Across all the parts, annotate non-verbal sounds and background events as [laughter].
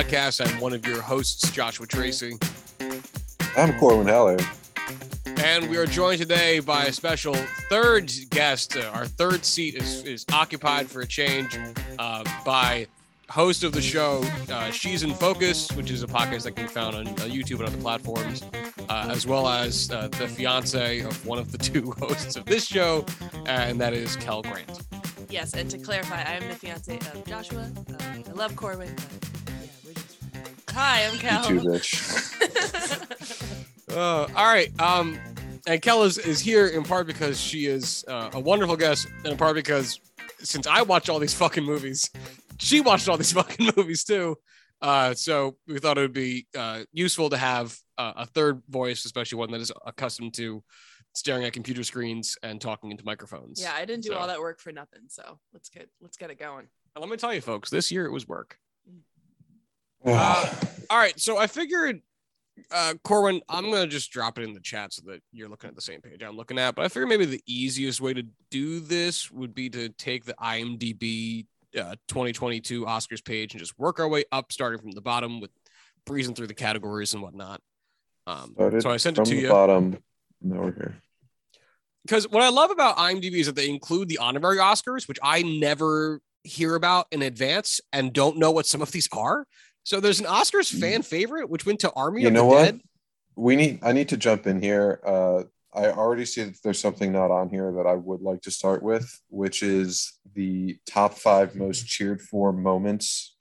podcast. I'm one of your hosts, Joshua Tracy. I'm Corwin Heller. And we are joined today by a special third guest. Uh, our third seat is, is occupied for a change uh, by host of the show, uh, She's in Focus, which is a podcast that can be found on uh, YouTube and other platforms, uh, as well as uh, the fiance of one of the [laughs] two hosts of this show, and that is Kel Grant. Yes, and to clarify, I am the fiance of Joshua. Uh, I love Corwin, but yeah, we're just Hi, I'm Kel. You too, bitch. [laughs] Uh, all right. Um, and Kel is, is here in part because she is uh, a wonderful guest, and in part because since I watch all these fucking movies, she watched all these [laughs] fucking movies too. Uh, so we thought it would be uh, useful to have uh, a third voice, especially one that is accustomed to staring at computer screens and talking into microphones. Yeah, I didn't do So- all that work for nothing. So let's get let's get it going. And let me tell you, folks, this year it was work. Uh, all right, so I figured, uh, Corwin, I'm gonna just drop it in the chat so that you're looking at the same page I'm looking at. But I figured maybe the easiest way to do this would be to take the IMDb uh, 2022 Oscars page and just work our way up, starting from the bottom with breezing through the categories and whatnot. Um, started so I sent it from to the you bottom. Now we're here. because what I love about IMDb is that they include the honorary Oscars, which I never hear about in advance and don't know what some of these are. So there's an Oscars fan favorite, which went to Army You of know the what? Dead. We need. I need to jump in here. Uh, I already see that there's something not on here that I would like to start with, which is the top five most cheered for moments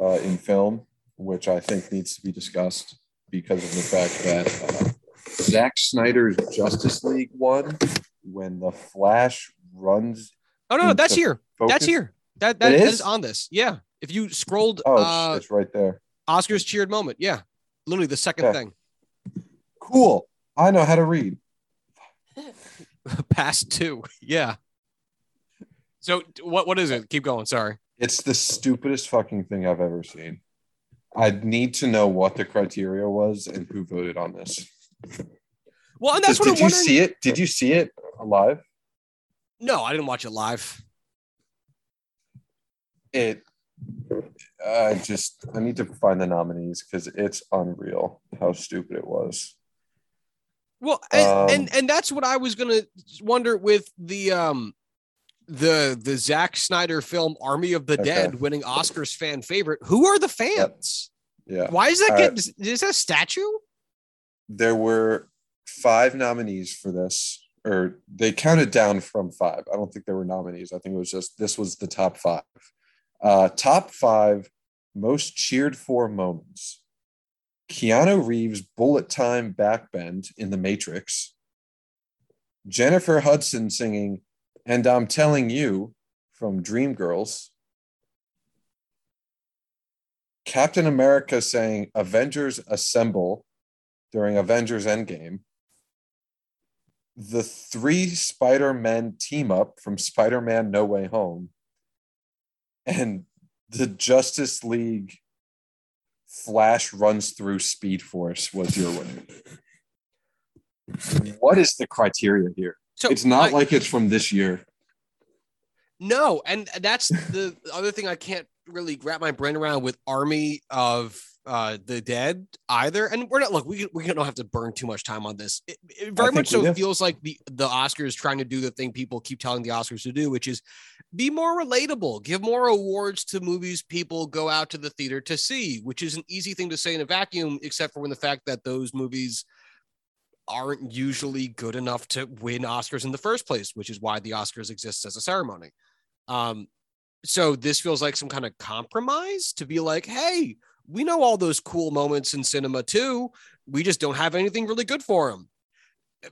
uh, in film, which I think needs to be discussed because of the fact that uh, Zack Snyder's Justice League won when the Flash runs. Oh no, no, that's here. Focus. That's here. That that, that is? is on this. Yeah. If you scrolled Oh, uh it's right there. Oscars cheered moment. Yeah. Literally the second Yeah. thing. Cool. I know how to read. [laughs] Past two. Yeah. So what what is it? Keep going. Sorry. It's the stupidest fucking thing I've ever seen. I need to know what the criteria was and who voted on this. Well, and that's Did what I'm you wondering. see it? Did you see it live? No, I didn't watch it live. It. I just I need to find the nominees because it's unreal how stupid it was. Well, and, Um, and and that's what I was gonna wonder with the um the the Zack Snyder film Army of the Okay. Dead winning Oscars fan favorite. Who are the fans? Yeah, Why is that get is that a statue? there were five nominees for this, or they counted down from five. I don't think there were nominees. I think it was just this was the top five. Uh, top five most cheered for moments. Keanu Reeves' bullet time backbend in The Matrix. Jennifer Hudson singing And I'm Telling You from Dreamgirls. Captain America saying Avengers Assemble during Avengers Endgame. The three Spider Men team up from Spider Man No Way Home. And the Justice League Flash runs through Speed Force was your winner. What is the criteria here? So It's not I- like it's from this year. no, and that's the other thing I can't really wrap my brain around with Army of uh the Dead either. And we're not look, we we don't have to burn too much time on this. It, it very much so feels like the the Oscars trying to do the thing people keep telling the Oscars to do, which is be more relatable, give more awards to movies people go out to the theater to see, which is an easy thing to say in a vacuum, except for when the fact that those movies aren't usually good enough to win Oscars in the first place, which is why the Oscars exists as a ceremony. Um, so this feels like some kind of compromise to be like, hey, we know all those cool moments in cinema too. We just don't have anything really good for them.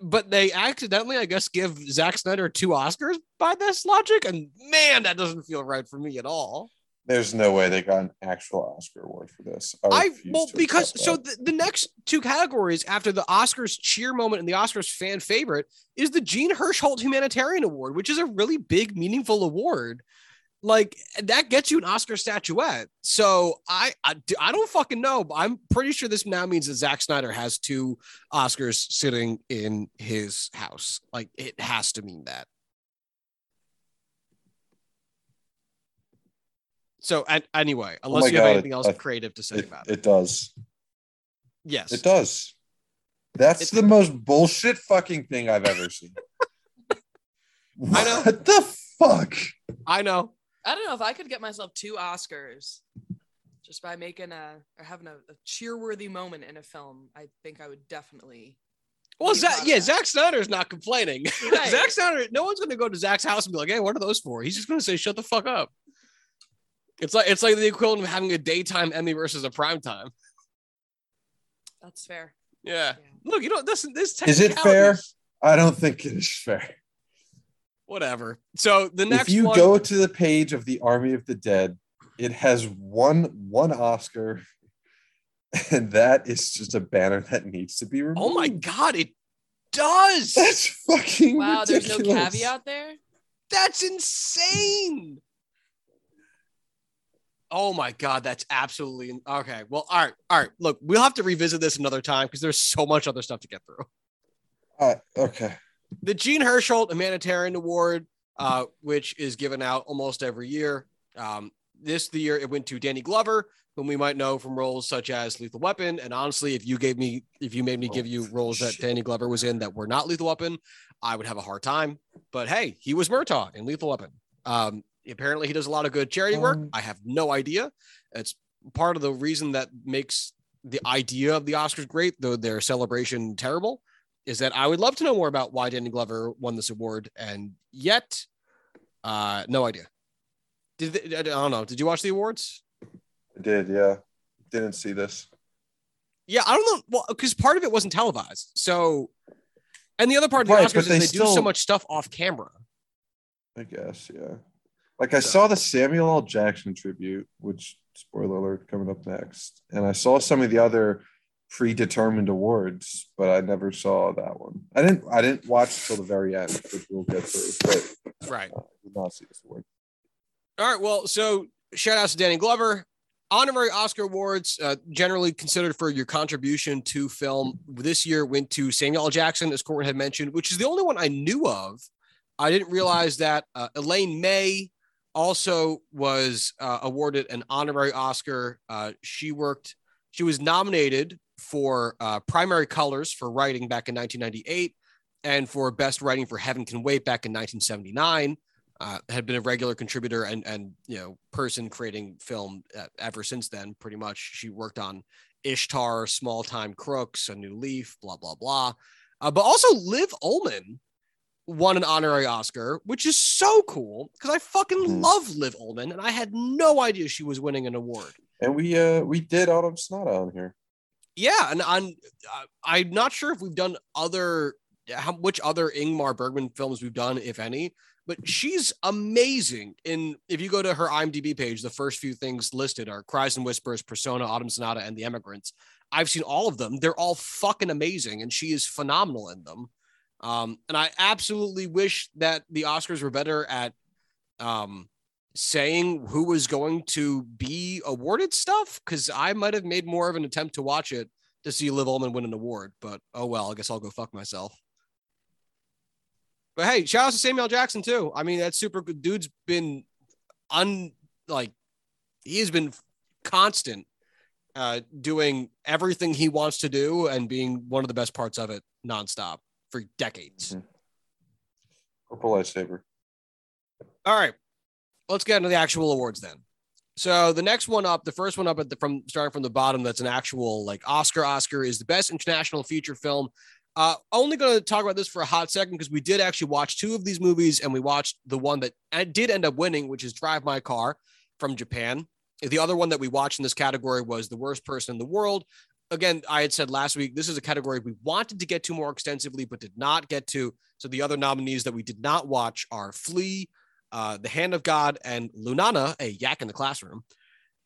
But they accidentally, I guess, give Zack Snyder two Oscars by this logic, and man, that doesn't feel right for me at all. There's no way they got an actual Oscar award for this. I refuse well because so the, the next two categories after the Oscars cheer moment and the Oscars fan favorite is the Jean Hersholt Humanitarian Award, which is a really big, meaningful award. Like that gets you an Oscar statuette. So I, I I don't fucking know, but I'm pretty sure this now means that Zack Snyder has two Oscars sitting in his house. Like it has to mean that. So and, anyway, oh unless my you have God, anything else I- creative to say It, about it. it does. Yes. It does. That's It- the most bullshit fucking thing I've ever seen. [laughs] I know. What the fuck? I know. I don't know if I could get myself two Oscars just by making a or having a, a cheerworthy moment in a film. I think I would definitely. Well, be Zach, yeah, that. Zack Snyder's not complaining. [laughs] [laughs] Right. Zack Snyder, no one's going to go to Zach's house and be like, "Hey, what are those for?" He's just going to say, "Shut the fuck up." It's like it's like the equivalent of having a daytime Emmy versus a primetime. That's fair. Yeah. Yeah. Look, you know this. This Is it fair? I don't think it is fair. Whatever. So the next if you one, go to the page of the Army of the Dead, it has one one Oscar, [laughs] and that is just a banner that needs to be removed. oh my god, it does. That's fucking Wow, there's no caveat there. That's insane. Oh my god, that's absolutely okay. Well, all right, all right. Look, we'll have to revisit this another time because there's so much other stuff to get through. All right, okay. The Jean Hersholt Humanitarian Award, uh, which is given out almost every year. Um, this the year it went to Danny Glover, whom we might know from roles such as Lethal Weapon. And honestly, if you gave me, if you made me give you roles that. Danny Glover was in that were not Lethal Weapon, I would have a hard time. But hey, he was Murtaugh in Lethal Weapon. Um, apparently, he does a lot of good charity work. Um, I have no idea. It's part of the reason that makes the idea of the Oscars great, though their celebration terrible, is that I would love to know more about why Danny Glover won this award, and yet, uh, no idea. Did they, I don't know. Did you watch the awards? I did, yeah. Didn't see this. Yeah, I don't know. Well, because part of it wasn't televised, so. And the other part of the Right, Oscars is they they do so much stuff off camera. I guess, yeah. Like I So- saw the Samuel L. Jackson tribute, which spoiler alert coming up next, and I saw some of the other predetermined awards, but I never saw that one. I didn't. I didn't watch till the very end, which we'll get to. But Right. uh, did not see this award. All right. Well, so shout outs to Danny Glover. Honorary Oscar awards, uh, generally considered for your contribution to film, this year went to Samuel L. Jackson, as Corwin had mentioned, which is the only one I knew of. I didn't realize that uh, Elaine May also was uh, awarded an honorary Oscar. Uh, she worked, she was nominated for uh, primary colors for writing back in 1998 and for best writing for Heaven Can Wait back in 1979 uh, had been a regular contributor and and you know person creating film uh, ever since then. Pretty much, she worked on Ishtar, Small Time Crooks, A New Leaf, blah blah blah. Uh, but also, Liv Ullmann won an honorary Oscar, which is so cool because I fucking Mhm. love Liv Ullmann, and I had no idea she was winning an award. And we uh we did Autumn Sonata on here. Yeah, and I'm uh, I'm not sure if we've done other how which other Ingmar Bergman films we've done, if any. But she's amazing. In if you go to her IMDb page, the first few things listed are Cries and Whispers, Persona, Autumn Sonata, and The Emigrants. I've seen all of them. They're all fucking amazing, and she is phenomenal in them. Um, and I absolutely wish that the Oscars were better at um, saying who was going to be awarded stuff because I might have made more of an attempt to watch it to see Liv Ullmann win an award. But oh well, I guess I'll go fuck myself. But hey, shout out to Samuel Jackson too. I mean, that super good dude's been un like he has been constant uh doing everything he wants to do and being one of the best parts of it nonstop for decades. Mhm. Purple lightsaber. All right, let's get into the actual awards then. So the next one up, the first one up at the from starting from the bottom, that's an actual like Oscar. Oscar is the best international feature film. Uh, only going to talk about this for a hot second because we did actually watch two of these movies, and we watched the one that did end up winning, which is Drive My Car from Japan. The other one that we watched in this category was The Worst Person in the World. Again, I had said last week this is a category we wanted to get to more extensively, but did not get to. So the other nominees that we did not watch are Flee, uh, The Hand of God, and Lunana, a yak in the classroom.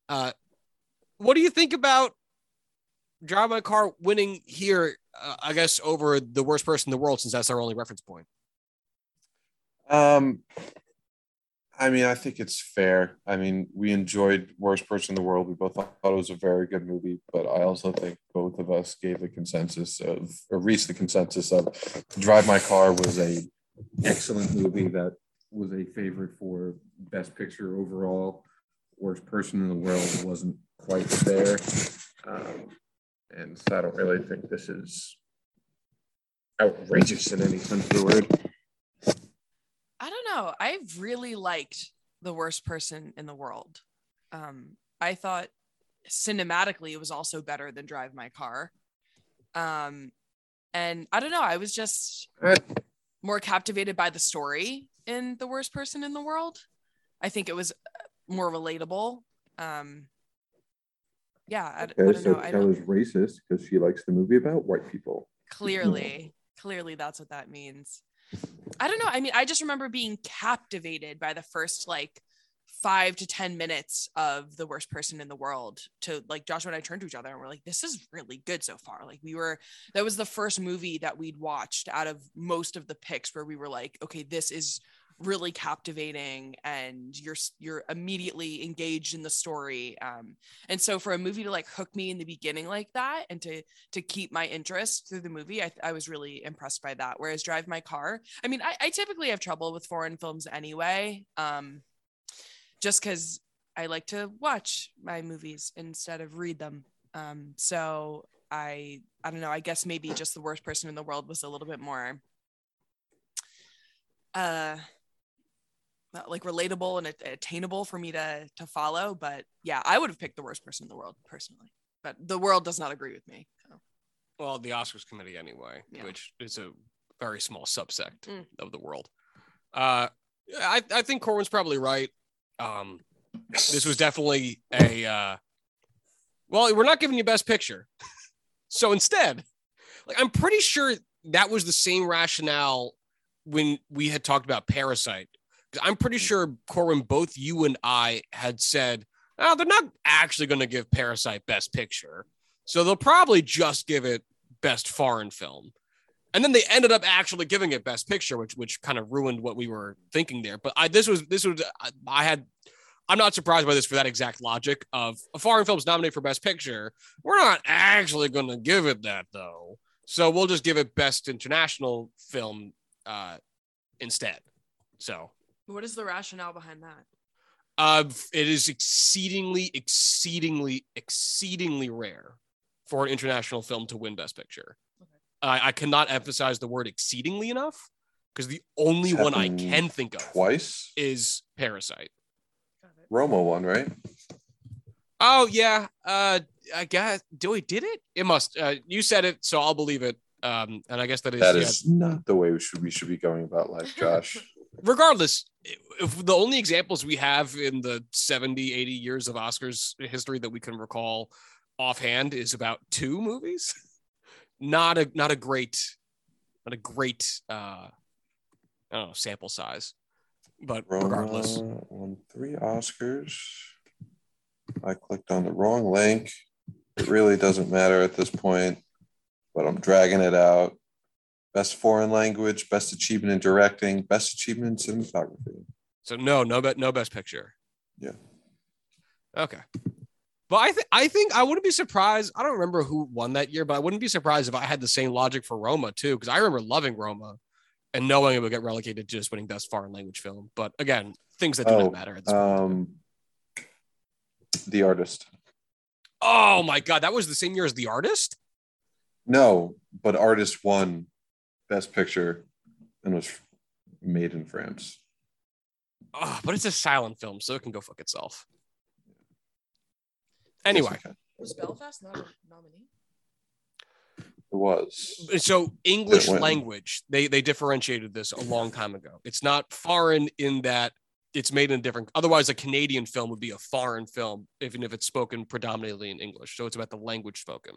Uh, what do you think about Drive My Car winning here? Uh, I guess over the worst person in the world, since that's our only reference point. Um, I mean, I think it's fair. I mean, we enjoyed Worst Person in the World. We both thought it was a very good movie, but I also think both of us gave the consensus of, or reached the consensus of Drive My Car was a excellent movie that was a favorite for Best Picture overall. worst person in the world wasn't quite there. Um, and so I don't really think this is outrageous in any sense of the word. I don't know. I really liked the worst person in the world. Um, I thought cinematically it was also better than Drive My Car. Um, and I don't know. I was just more captivated by the story in the worst person in the world. I think it was more relatable. Um, yeah, I, I don't so know. Kelly's racist because she likes the movie about white people. clearly, clearly that's what that means. I don't know. I mean, I just remember being captivated by the first like five to 10 minutes of the worst person in the world to like Joshua and I turned to each other and we're like, this is really good so far. Like we were, that was the first movie that we'd watched out of most of the picks where we were like, okay, this is really captivating and you're you're immediately engaged in the story. Um and so for a movie to like hook me in the beginning like that and to to keep my interest through the movie i, I was really impressed by that. Whereas drive my car i mean I, I typically have trouble with foreign films anyway. Um just because i like to watch my movies instead of read them um so i i don't know i guess maybe just the worst person in the world was a little bit more uh like relatable and attainable for me to to follow but yeah i would have picked the worst person in the world personally but the world does not agree with me so. Well, the Oscars committee anyway, Yeah. which is a very small subsect Mm. of the world. Uh, I I think Corwin's probably right. Um, this was definitely a uh, well, we're not giving you best picture, so instead, like I'm pretty sure that was the same rationale when we had talked about Parasite. I'm pretty sure Corwin, both you and I had said, "Oh, they're not actually going to give Parasite best picture." So they'll probably just give it best foreign film. And then they ended up actually giving it best picture, which which kind of ruined what we were thinking there. But I this was this was I, I had I'm not surprised by this for that exact logic of a foreign film's nominated for best picture. We're not actually going to give it that though. So we'll just give it best international film uh instead. So what is the rationale behind that uh, it is exceedingly, exceedingly, exceedingly rare for an international film to win Best Picture. Okay. I I cannot emphasize the word exceedingly enough because the only It's one I can think of Twice. is Parasite. Roma won, right? Oh yeah, uh, I guess. Do we did it? It must. Uh, you said it, so I'll believe it. Um, and I guess that is. That yeah. not the way we should we should be going about life, Josh. [laughs] regardless if the only examples we have in the 70 80 years of oscars history that we can recall offhand is about two movies [laughs] not a not a great not a great uh i don't know sample size but regardless won three Oscars. I clicked on the wrong link. It really doesn't matter at this point, but I'm dragging it out. Best foreign language, best achievement in directing, best achievement in cinematography. so no no no best picture Yeah. okay but i think i think i wouldn't be surprised i don't remember who won that year but i wouldn't be surprised if i had the same logic for roma too because i remember loving roma and knowing it would get relegated to just winning best foreign language film but again things that do Oh, not matter at this point. Um, the artist. oh my god that was the same year as the artist No, but artist won best picture and was made in France. oh, but it's a silent film so it can go fuck itself anyway. Okay. was belfast not a nominee? It was. so english language they they differentiated this a long time ago. It's not foreign in that it's made in a different otherwise a canadian film would be a foreign film even if it's spoken predominantly in english. So it's about the language spoken.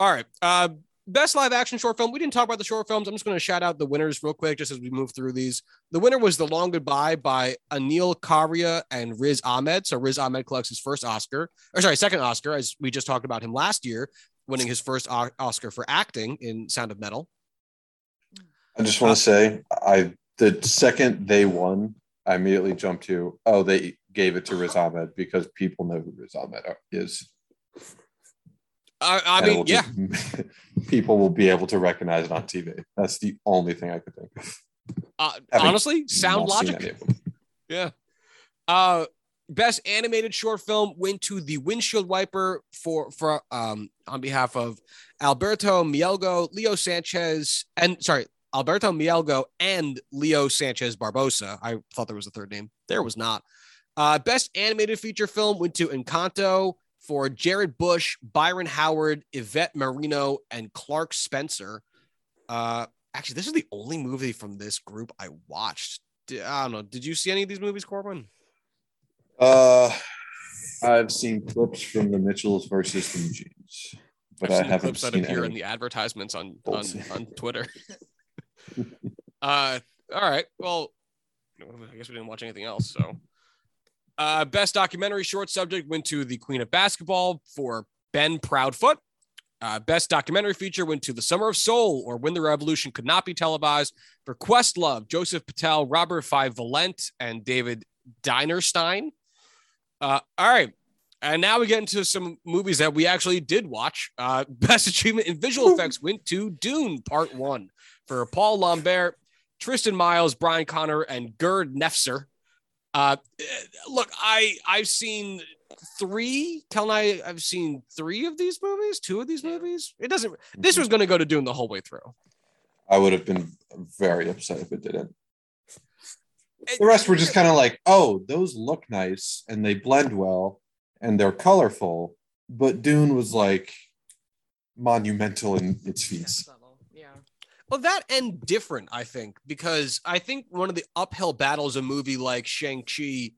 All right uh best live action short film. We didn't talk about the short films. I'm just going to shout out the winners real quick just as we move through these. The winner was the long goodbye by anil karia and riz ahmed. So riz ahmed collects his first oscar or sorry second oscar as we just talked about him last year winning his first o- oscar for acting in sound of metal. I just want to say, I the second they won, I immediately jumped to, oh, they gave it to Riz Ahmed because people know who Riz Ahmed is. I, I mean, yeah, just- [laughs] people will be able to recognize it on TV. That's the only thing I could think of. uh, honestly, sound logic. any of them. Yeah. Uh, best animated short film went to The Windshield Wiper for for um on behalf of Alberto Mielgo, Leo Sanchez, and sorry, Alberto Mielgo and Leo Sanchez Barbosa. I thought there was a third name. There was not. Uh, best animated feature film went to Encanto for Jared Bush, Byron Howard, Yvett Merino, and Clark Spencer. Uh, actually, this is the only movie from this group I watched. I don't know. Did you see any of these movies, Corwin? Uh, I've seen clips from the Mitchells versus the Eugenes, but I've seen the haven't clips that appear any. in the advertisements on on, on Twitter. [laughs] uh, all right. Well, I guess we didn't watch anything else. So, uh, best documentary short subject went to The Queen of Basketball for Ben Proudfoot. Uh, best documentary feature went to The Summer of Soul or When the Revolution Could Not Be Televised for Questlove, Joseph Patel, Robert Fyvolent, and David Dinerstein. Uh, all right. And now we get into some movies that we actually did watch. Uh, [laughs] best achievement in visual effects went to Dune Part One for Paul Lambert, Tristan Miles, Brian Connor, and Gerd Nefzer. Uh, look, I I've seen three. Kel and I I've seen three of these movies, two of these movies. It doesn't. This was going to go to Dune the whole way through. I would have been very upset if it didn't. The rest were just kind of like, oh, those look nice and they blend well and they're colorful. But Dune was like monumental in its feats. Well, that and different, I think, because I think one of the uphill battles a movie like Shang-Chi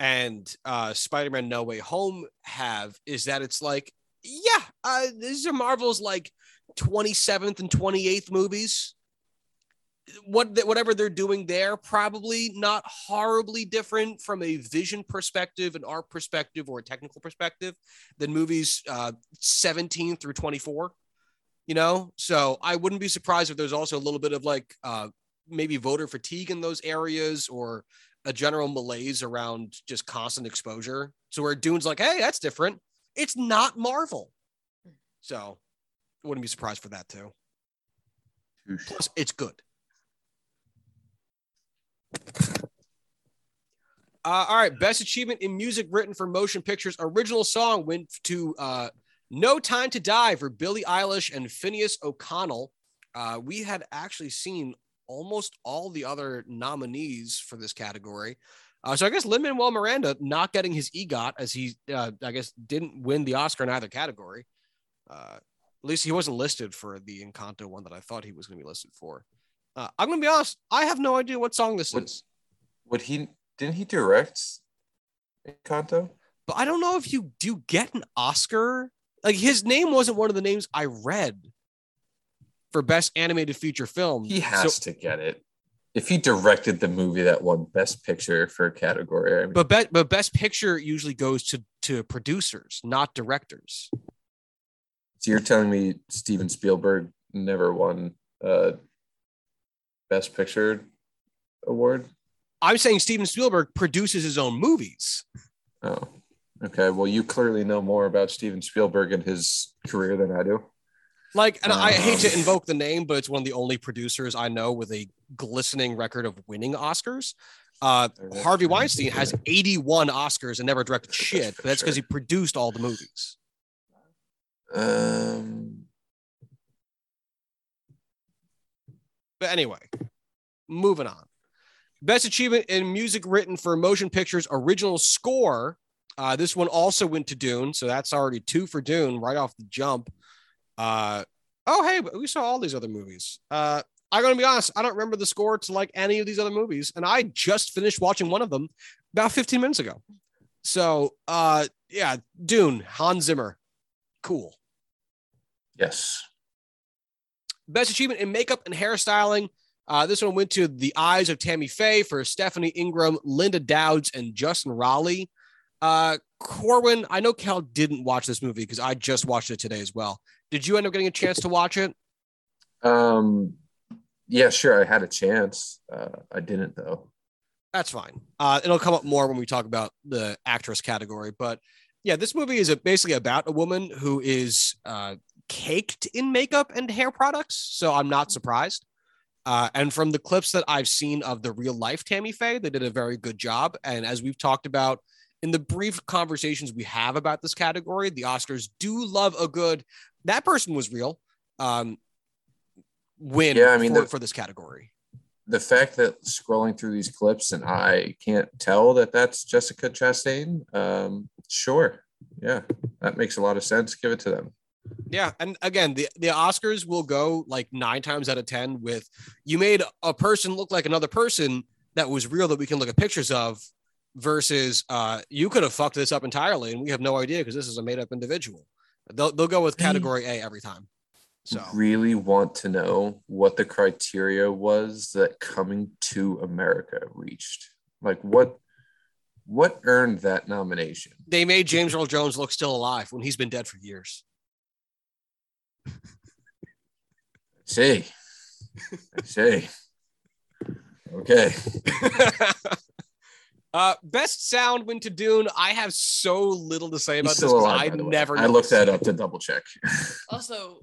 and uh, Spider-Man No Way Home have is that it's like, yeah, uh, these are Marvel's like 27th and 28th movies. What whatever they're doing there, probably not horribly different from a vision perspective, an art perspective, or a technical perspective than movies uh, 17 through 24 you know? So i wouldn't be surprised if there's also a little bit of like uh maybe voter fatigue in those areas or a general malaise around just constant exposure so where dune's like hey that's different. It's not marvel. So wouldn't be surprised for that too. Plus it's good. Uh, all right. Best achievement in music written for motion pictures. Original song went to uh no Time to Die for Billie Eilish and Phineas O'Connell. Uh, we had actually seen almost all the other nominees for this category. Uh, so I guess Lin Manuel Miranda not getting his EGOT as he, uh, I guess, didn't win the Oscar in either category. Uh, at least he wasn't listed for the Encanto one that I thought he was going to be listed for. Uh, I'm going to be honest, I have no idea what song this is, Would he didn't he direct Encanto? but I don't know if you do get an Oscar. Like his name wasn't one of the names I read for best animated feature film. He So- has to get it. If he directed the movie that won Best Picture for a category, I mean, but be- but best picture usually goes to to producers, not directors. so you're telling me Steven Spielberg never won a Best Picture award? I'm saying Steven Spielberg produces his own movies. Oh, okay. Well, you clearly know more about Steven Spielberg and his career than I do. Like, and I hate to Um. invoke the name, but it's one of the only producers I know with a glistening record of winning Oscars. Uh, Harvey. Weinstein has 81 Oscars and never directed shit, but that's because he produced all the movies. Um, But anyway, moving on. Best achievement in music written for motion pictures original score. Uh, this one also went to Dune, so that's already two for Dune right off the jump. Uh, oh, hey, we saw all these other movies. Uh, I'm gonna be honest, I don't remember the score to like any of these other movies, and I just finished watching one of them about 15 minutes ago. So, uh, yeah, Dune, Hans Zimmer, cool. yes. Best achievement in makeup and hairstyling. Uh, this one went to The Eyes of Tammy Faye for Stephanie Ingram, Linda Dowds, and Justin Raleigh. Uh, Corwin, I know Cal didn't watch this movie because I just watched it today as well. Did you end up getting a chance to watch it? Um, yeah, sure. I had a chance. Uh, I didn't though. That's fine. Uh, it'll come up more when we talk about the actress category. But yeah, this movie is a, basically about a woman who is uh, caked in makeup and hair products. So I'm not surprised. Uh, and from the clips that I've seen of the real life Tammy Faye, they did a very good job. And as we've talked about in the brief conversations we have about this category, the Oscars do love a good that person was real um, win Yeah, I mean, for, the- for this category. The fact that scrolling through these clips and I can't tell that that's Jessica Chastain, um, sure. Yeah, that makes a lot of sense. Give it to them. Yeah, and again, the the Oscars will go like nine times out of ten with you made a person look like another person that was real that we can look at pictures of, versus uh, you could have fucked this up entirely and we have no idea because this is a made up individual. They'll they'll go with category A every time. So Really want to know what the criteria was that coming to America reached. Like what what earned that nomination? they made James Earl Jones look still alive when he's been dead for years. See. See. [laughs] Okay. [laughs] uh, best sound went to Dune. I have so little to say about He's this alive, I by the way. never. I looked that up to double check. [laughs] [laughs] Also,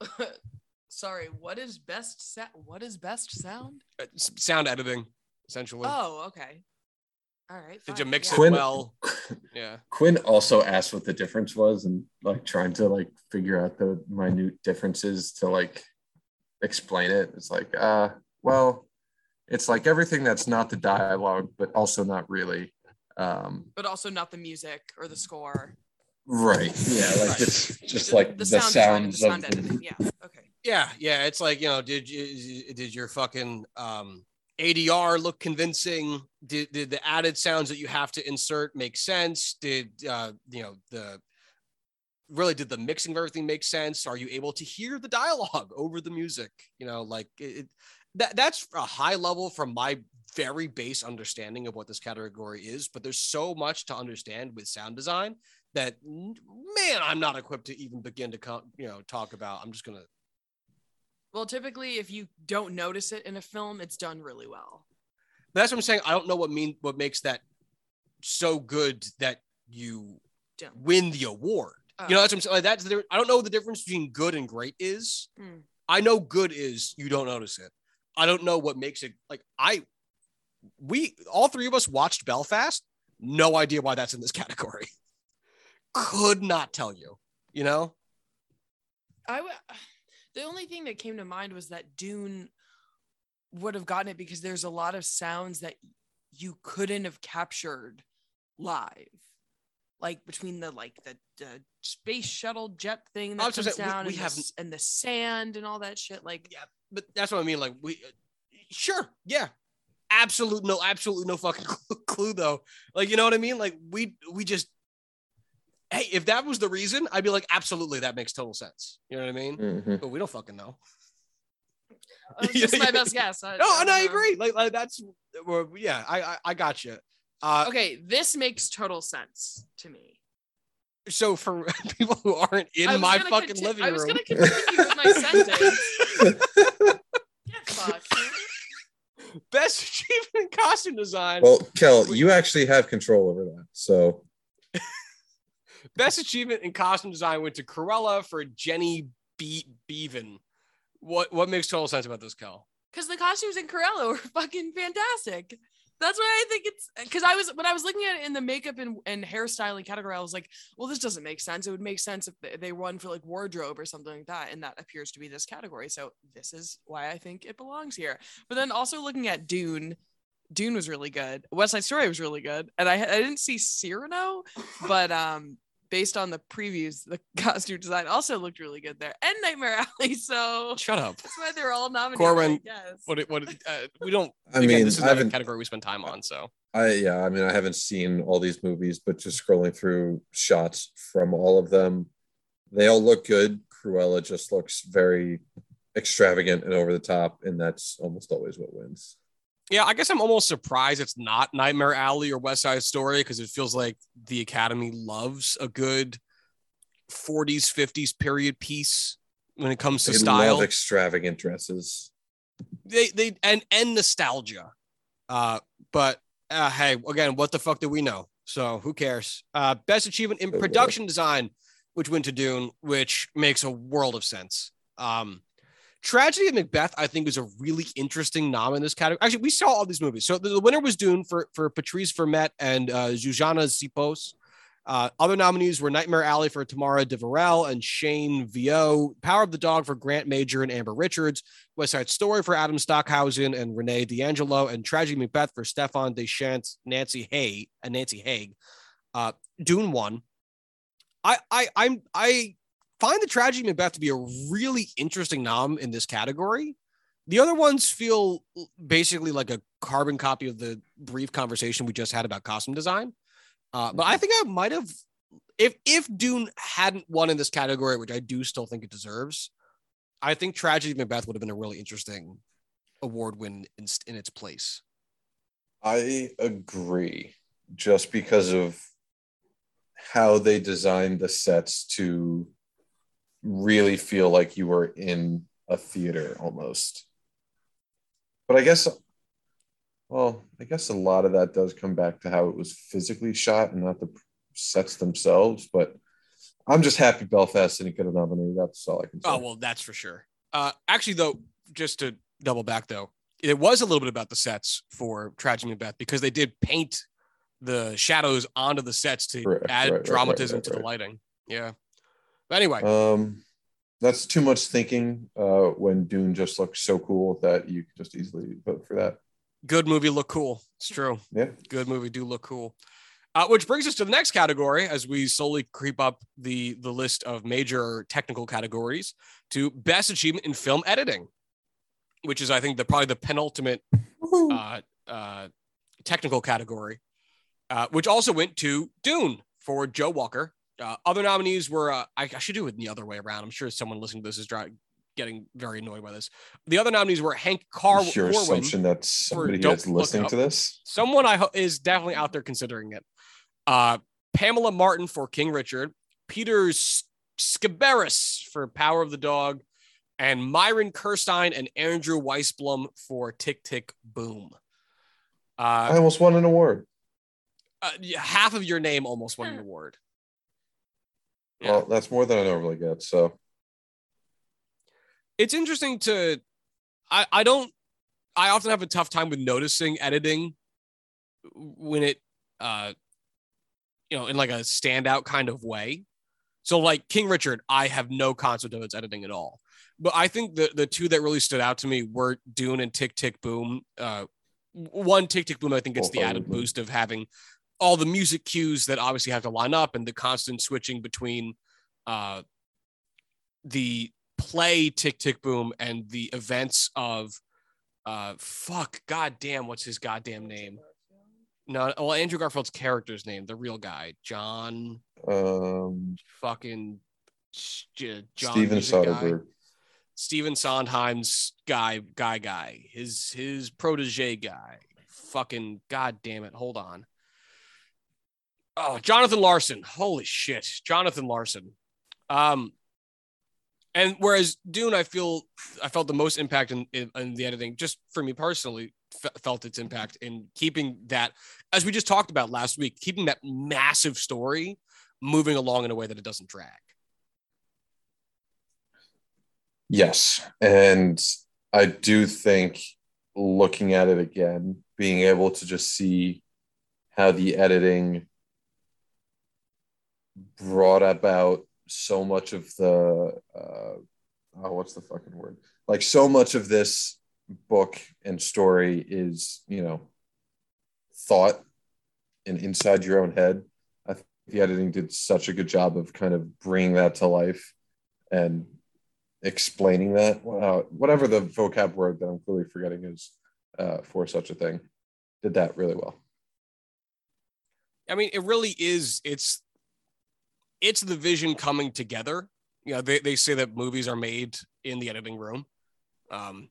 [laughs] sorry, what is best sa- what is best sound? Uh, s- sound editing, essentially. Oh, okay. All right. Did you mix yeah. it Quinn- well? Yeah. Quinn also asked what the difference was and like trying to like figure out the minute differences to like explain it. It's like, uh, well, it's like everything that's not the dialogue, but also not really. Um, But also not the music or the score. right. Yeah. Like Right. it's just The- like the, sound design and sounds the sound of editing. Yeah. Okay. Yeah, yeah. It's like you know, did you did your fucking um, ADR look convincing? Did did the added sounds that you have to insert make sense? Did uh, you know the really did the mixing of everything make sense? Are you able to hear the dialogue [laughs] over the music? You know, like it, it- that that's a high level from my very base understanding of what this category is. But there's so much to understand with sound design that man, I'm not equipped to even begin to co- you know talk about. I'm just gonna Well, typically, if you don't notice it in a film, it's done really well. That's what I'm saying. I don't know what mean what makes that so good that you Don't. win the award. Oh. You know, that's what I'm saying. Like, that's the, I don't know what the difference between good and great is. Mm. I know good is you don't notice it. I don't know what makes it like I we all three of us watched Belfast. No idea why that's in this [laughs] category. Could not tell you. You know? I w- the only thing that came to mind was that Dune would have gotten it because there's a lot of sounds that you couldn't have captured live. Like between the like the, the space shuttle jet thing that comes saying, down we and, have- the, and the sand and all that shit. Like Yeah, but that's what I mean. Like we, sure, yeah, absolute no, absolutely no fucking [laughs] clue, clue though. Like you know what I mean? Like we we just, hey, if that was the reason, I'd be like, absolutely, that makes total sense. You know what I mean? Mhm. But we don't fucking know. oh, it's just my best [laughs] guess. I, No, and I don't know. agree. Like, like that's, well, yeah, I I, I got you. Uh, Okay, this makes total sense to me. so for [laughs] people who aren't in my fucking conti- living I was room, gonna continue with my sentence. [laughs] Get fucked. best achievement in costume design. Well, Kel, you actually have control over that. So [laughs] Best achievement in costume design went to Cruella for Jenny Be- Beaven. What what makes total sense about this, Kel? because the costumes in Cruella were fucking fantastic. That's why I think it's because I was when I was looking at it in the makeup and, and hairstyling category, I was like, well, this doesn't make sense. It would make sense if they- won for like wardrobe or something like that, and that appears to be this category. So this is why I think it belongs here. But then also looking at Dune, Dune was really good. West Side Story was really good, and I I didn't see Cyrano, but um. Based on the previews, the [laughs] costume design also looked really good there, and Nightmare Alley. So Shut up. that's why they're all nominated. Corwin, Yes. What it- what uh, we don't. [laughs] I again, mean, this is I not a category we spend time on. So I yeah, I mean, I haven't seen all these movies, but just scrolling through shots from all of them, they all look good. Cruella just looks very extravagant and over the top, and that's almost always what wins. Yeah, I guess I'm almost surprised it's not Nightmare Alley or West Side Story because it feels like the Academy loves a good 40s 50s period piece when it comes to They style. love extravagant dresses. they they and and nostalgia. Uh, but uh, hey, again, what the fuck do we know? So who cares? Uh, best achievement in production design, which went to Dune, which makes a world of sense. Um, Tragedy of Macbeth, I think, is a really interesting nom in this category. Actually, we saw all these movies. So the, the winner was Dune for for Patrice Vermette and uh, Zuzanna Sipos. Uh, other nominees were Nightmare Alley for Tamara Deverell and Shane Vieau, Power of the Dog for Grant Major and Amber Richards, West Side Story for Adam Stockhausen and Renee D'Angelo, and Tragedy Macbeth for Stefan Dechant, Nancy Hay, and Nancy Haigh. Uh, Dune won. I I I'm I find the Tragedy Macbeth to be a really interesting nom in this category. The other ones feel basically like a carbon copy of the brief conversation we just had about costume design. Uh, but I think I might have, if if Dune hadn't won in this category, which I do still think it deserves, I think Tragedy of Macbeth would have been a really interesting award win in, in its place. I agree, just because of how they designed the sets to really feel like you were in a theater almost. But I guess well, I guess a lot of that does come back to how it was physically shot and not the sets themselves. But I'm just happy Belfast didn't get a nominee. That's all I can say. Oh well, that's for sure. Uh, actually, though, just to double back though, it was a little bit about the sets for Tragedy Macbeth because they did paint the shadows onto the sets to Right, add right, dramatism right, to the lighting. Yeah. But anyway, Um, that's too much thinking uh, when Dune just looks so cool that you could just easily vote for that. good movie look cool. It's true. Yeah. Good movie do look cool. Uh, which brings us to the next category as we slowly creep up the the list of major technical categories to best achievement in film editing, which is I think the probably the penultimate uh, uh, technical category, uh, which also went to Dune for Joe Walker. Uh, other nominees were uh, I, I should do it the other way around. I'm sure someone listening to this is dry, getting very annoyed by this. The other nominees were Hank Car- It's your Corwin. assumption that somebody Don't is listening to this. Someone I ho- is definitely out there considering it. Uh, Pamela Martin for King Richard, Peter S- Sciberras for Power of the Dog, and Myron Kerstein and Andrew Weisblum for Tick Tick Boom. I Uh, almost won an award. uh, half of your name almost won an award. Yeah. Well, that's more than I normally get. So it's interesting to I, I don't I often have a tough time with noticing editing when it uh you know in like a standout kind of way. So like King Richard, I have no concept of its editing at all. But I think the the two that really stood out to me were Dune and Tick Tick Boom. Uh one Tick Tick Boom, I think it's the added boost of having all the music cues that obviously have to line up and the constant switching between uh the play Tick Tick Boom and the events of uh fuck goddamn what's his goddamn name? No well Andrew Garfield's character's name the real guy John um, fucking J- John Steven music guy. Soderbergh. Stephen Sondheim's guy guy guy. His his protege guy. Fucking goddamn it. Hold on oh Jonathan Larson. Holy shit. Jonathan Larson. Um and whereas Dune I feel I felt the most impact in, in, in the editing just for me personally fe- felt its impact in keeping that as we just talked about last week keeping that massive story moving along in a way that it doesn't drag. Yes. And I do think looking at it again, being able to just see how the editing brought about so much of the uh, oh, what's the fucking word? Like so much of this book and story is, you know, thought and inside your own head. I think the editing did such a good job of kind of bringing that to life and explaining that. Wow, whatever the vocab word that I'm clearly forgetting is uh, for such a thing, did that really well. I mean, it really is. It's it's the vision coming together. You know, they, they say that movies are made in the editing room. Um,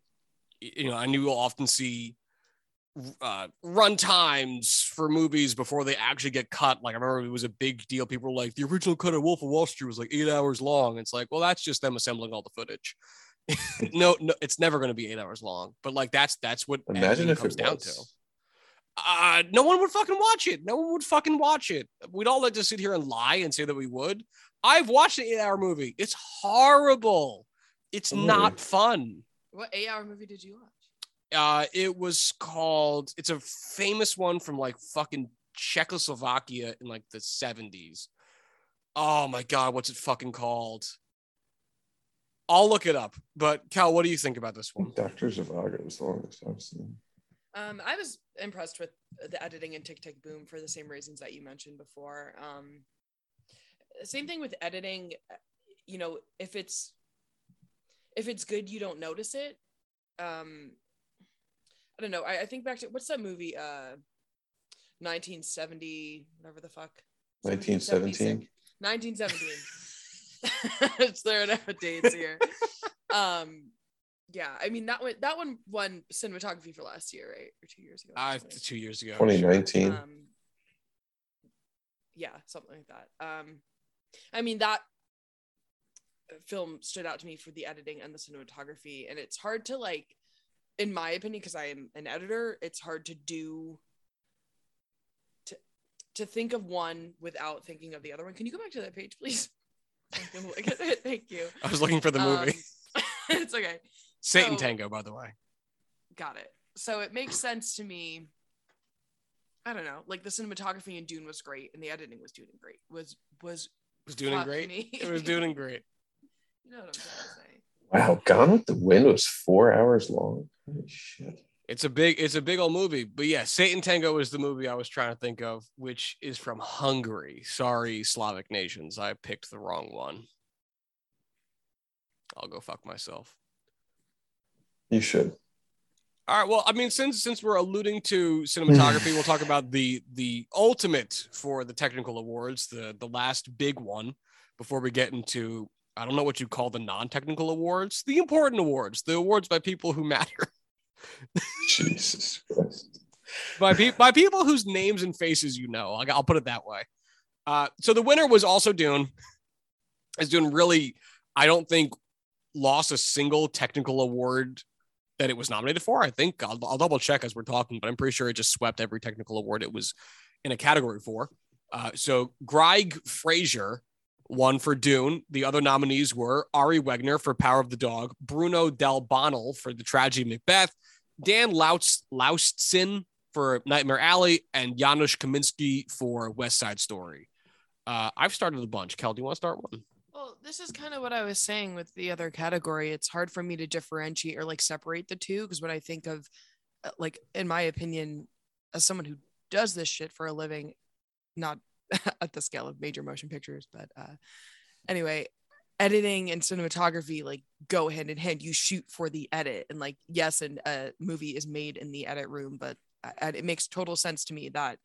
you know, and you will often see uh, run times for movies before they actually get cut. Like I remember it was a big deal. People were like, the original cut of Wolf of Wall Street was like eight hours long. It's like, well, that's just them assembling all the footage. [laughs] no, no, it's never going to be eight hours long. But like that's that's what Imagine if comes it down to was. Uh, no one would fucking watch it. No one would fucking watch it. We'd all like to sit here and lie and say that we would. I've watched an eight hour movie. It's horrible. It's Really? not fun. What eight hour movie did you watch? Uh, it was called. It's a famous one from like fucking Czechoslovakia in like the seventies. Oh my god, what's it fucking called? I'll look it up. But Cal, what do you think about this one? Doctor Zhivago was the longest I've seen. Um, I was impressed with the editing in Tick Tick Boom for the same reasons that you mentioned before. Um, same thing with editing. You know, if it's if it's good, you don't notice it. Um, I don't know. I, I think back to what's that movie? Uh, 1970, whatever the fuck. 1917. 1917. [laughs] it's there enough dates here. [laughs] um, yeah, I mean that one that one won cinematography for last year, right? Or two years ago. Uh, two years ago. 2019. Um, yeah, something like that. Um, I mean that film stood out to me for the editing and the cinematography, and it's hard to like, in my opinion, because I am an editor, it's hard to do to to think of one without thinking of the other one. Can you go back to that page, please? [laughs] Look at it. Thank you. I was looking for the movie. Um, [laughs] it's okay. Satan so- Tango, by the way. Got it. So it makes sense to me. I don't know. Like the cinematography in Dune was great, and the editing was doing great. Was was was doing great. me. [laughs] It was doing great. You know what I'm trying to say. Wow, Gone with the Wind was four hours long. Holy shit. It's a big, it's a big old movie. But yeah, Satan Tango is the movie I was trying to think of, which is from Hungary. Sorry, Slavic nations. I picked the wrong one. I'll go fuck myself. You should. All right. Well, I mean, since since we're alluding to [sighs] cinematography, we'll talk about the the ultimate for the technical awards, the the last big one before we get into I don't know what you call the non-technical awards, the important awards, the awards by people who matter, Jesus [laughs] Christ. by pe- by people whose names and faces you know. Like, I'll put it that way. Uh, so the winner was also Dune. Is Dune really? I don't think lost a single technical award that it was nominated for. I think I'll, I'll double check as we're talking, but I'm pretty sure it just swept every technical award it was in a category for. Uh, so Greig Fraser won for Dune. The other nominees were Ari Wegner for Power of the Dog, Bruno Delbonnel for The Tragedy of Macbeth, Dan Laust Laustsen for Nightmare Alley, and Janusz Kaminski for West Side Story. Uh, I've started a bunch. Kel, do you want to start one? Well, this is kind of what I was saying with the other category. It's hard for me to differentiate or like separate the two because when I think of, uh, like, in my opinion, as someone who does this shit for a living, not [laughs] at the scale of major motion pictures, but uh, anyway, editing and cinematography like go hand in hand. You shoot for the edit, and like, yes, and a movie is made in the edit room, but uh, it makes total sense to me that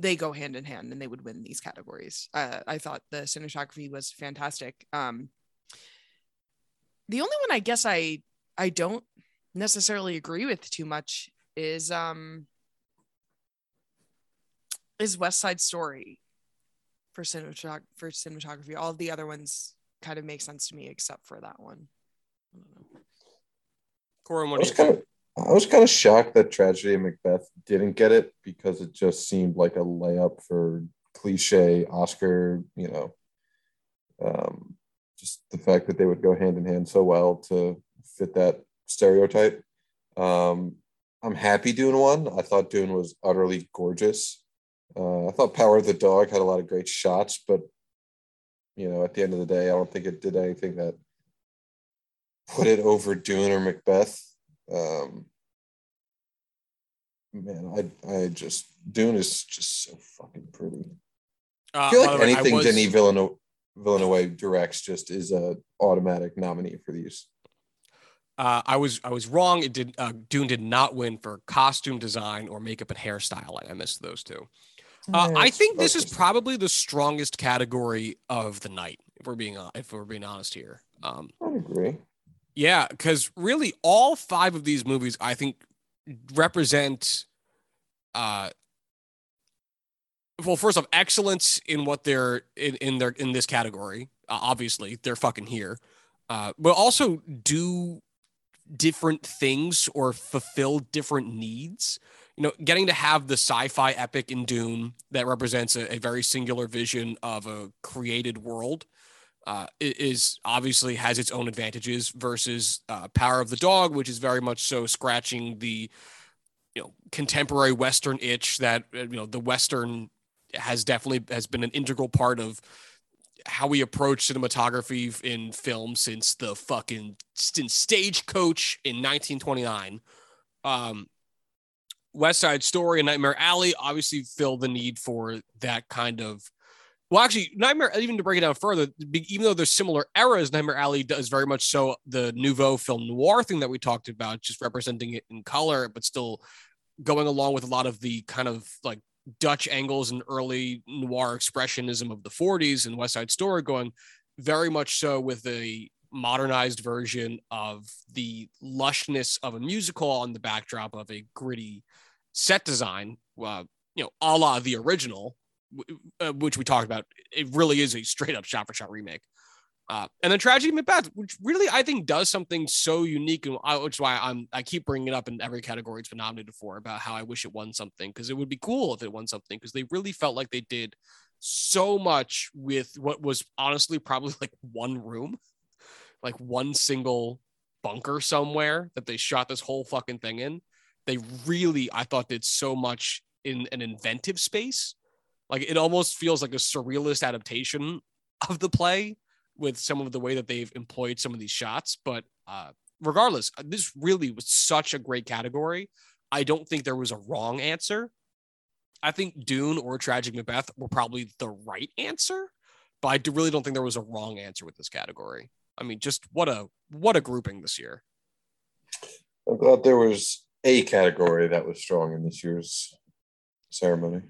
they go hand in hand and they would win these categories. Uh, I thought the cinematography was fantastic. Um, the only one I guess I I don't necessarily agree with too much is um is West Side Story for cinematog- for cinematography. All of the other ones kind of make sense to me except for that one. I don't know. Corwin, what do you think? I was kind of shocked that Tragedy of Macbeth didn't get it because it just seemed like a layup for cliche Oscar, you know. Um, just the fact that they would go hand in hand so well to fit that stereotype. Um, I'm happy Dune one. I thought Dune was utterly gorgeous. Uh, I thought Power of the Dog had a lot of great shots, but you know, at the end of the day, I don't think it did anything that put it over Dune or Macbeth. Um, man, I I just Dune is just so fucking pretty. Uh, I feel like anything was- Denis Villeneuve, Villeneuve directs just is a automatic nominee for these. Uh, I was I was wrong. It did. Uh, Dune did not win for costume design or makeup and hairstyling. I missed those two. Uh, I think this is probably the strongest category of the night. If we're being hon- if we're being honest here. Um, I agree. Yeah, because really all five of these movies I think represent. Uh, well, first off, excellence in what they're in, in their in this category. Uh, obviously, they're fucking here, uh, but also do different things or fulfill different needs. You know, getting to have the sci-fi epic in Dune that represents a, a very singular vision of a created world, uh, is obviously has its own advantages versus uh, Power of the Dog, which is very much so scratching the you know contemporary Western itch that uh, you know the Western has definitely has been an integral part of how we approach cinematography in film since the fucking since Stagecoach in 1929. Um, West Side Story and Nightmare Alley obviously fill the need for that kind of. Well, actually, Nightmare, even to break it down further, even though there's similar eras, Nightmare Alley does very much so the nouveau film noir thing that we talked about, just representing it in color, but still going along with a lot of the kind of like Dutch angles and early noir expressionism of the 40s and West Side Story, going very much so with a modernized version of the lushness of a musical on the backdrop of a gritty set design, uh, you know, a la the original, uh, which we talked about. It really is a straight up shot for shot remake. Uh, and then Tragedy Macbeth, which really I think does something so unique, and I, which is why I'm I keep bringing it up in every category it's been nominated for about how I wish it won something because it would be cool if it won something because they really felt like they did so much with what was honestly probably like one room, like one single bunker somewhere that they shot this whole fucking thing in. They really I thought did so much in an inventive space like it almost feels like a surrealist adaptation of the play with some of the way that they've employed some of these shots. But uh, regardless, uh, this really was such a great category. I don't think there was a wrong answer. I think Dune or Tragic Macbeth were probably the right answer, but I do, really don't think there was a wrong answer with this category. I mean, just what a what a grouping this year. I thought there was a category that was strong in this year's ceremony.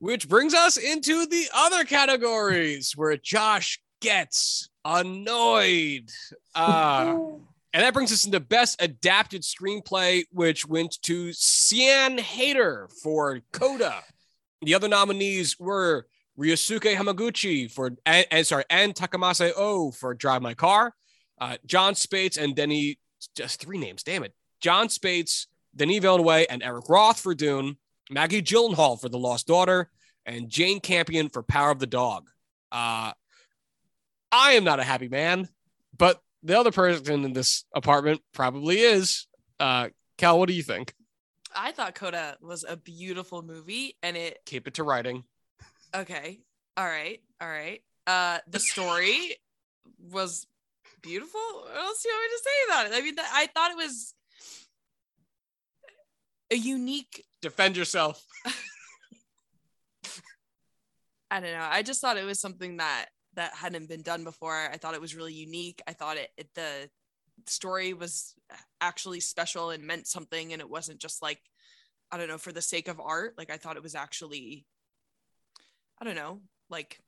Which brings us into the other categories where Josh gets annoyed. Uh, [laughs] and that brings us into Best Adapted Screenplay, which went to Sian Heder for Coda. The other nominees were Ryusuke Hamaguchi for, and, and sorry, and Takamasa Oe for Drive My Car, uh, Jon Spaihts and Denny, just three names, damn it. Jon Spaihts, Denis Villeneuve, and Eric Roth for Dune. Maggie Gyllenhaal for The Lost Daughter, and Jane Campion for Power of the Dog. Uh, I am not a happy man, but the other person in this apartment probably is. Uh, Cal, what do you think? I thought Coda was a beautiful movie and it keep it to writing. Okay. All right. All right. Uh the story was beautiful. What else do you want me to say about it? I mean, I thought it was a unique defend yourself. [laughs] I don't know. I just thought it was something that that hadn't been done before. I thought it was really unique. I thought it, it the story was actually special and meant something and it wasn't just like I don't know for the sake of art. Like I thought it was actually I don't know, like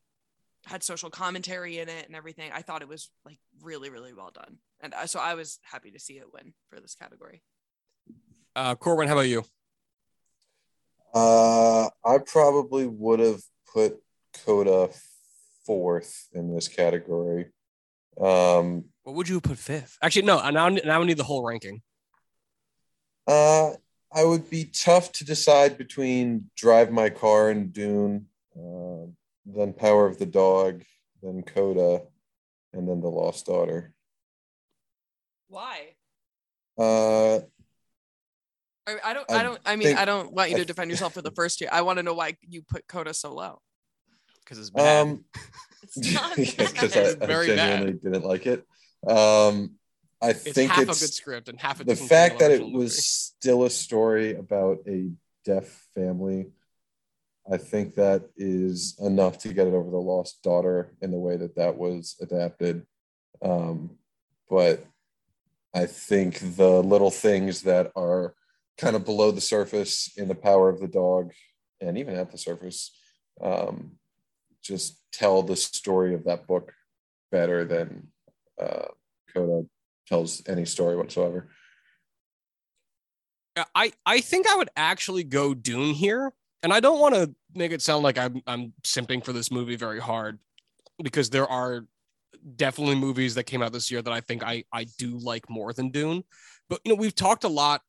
had social commentary in it and everything. I thought it was like really really well done. And uh, so I was happy to see it win for this category. Uh Corwin, how about you? Uh, I probably would have put Coda fourth in this category. Um, what would you put fifth? Actually, no. Now, now we need the whole ranking. Uh, I would be tough to decide between Drive My Car and Dune, uh, then Power of the Dog, then Coda, and then The Lost Daughter. Why? Uh, I, I don't. I, I don't. I mean, think, I don't want you to defend yourself for the [laughs] first year. I want to know why you put Coda so low. Because it's bad. Um, [laughs] it's not [laughs] because I, I, genuinely bad. didn't like it. Um, I it's think half it's a good script and half a the fact that it was still a story about a deaf family. I think that is enough to get it over the lost daughter in the way that that was adapted. Um, but I think the little things that are kind of below the surface in the power of the dog and even at the surface um, just tell the story of that book better than uh, Coda tells any story whatsoever. I, I think I would actually go Dune here. And I don't want to make it sound like I'm, I'm simping for this movie very hard because there are definitely movies that came out this year that I think I, I do like more than Dune. But, you know, we've talked a lot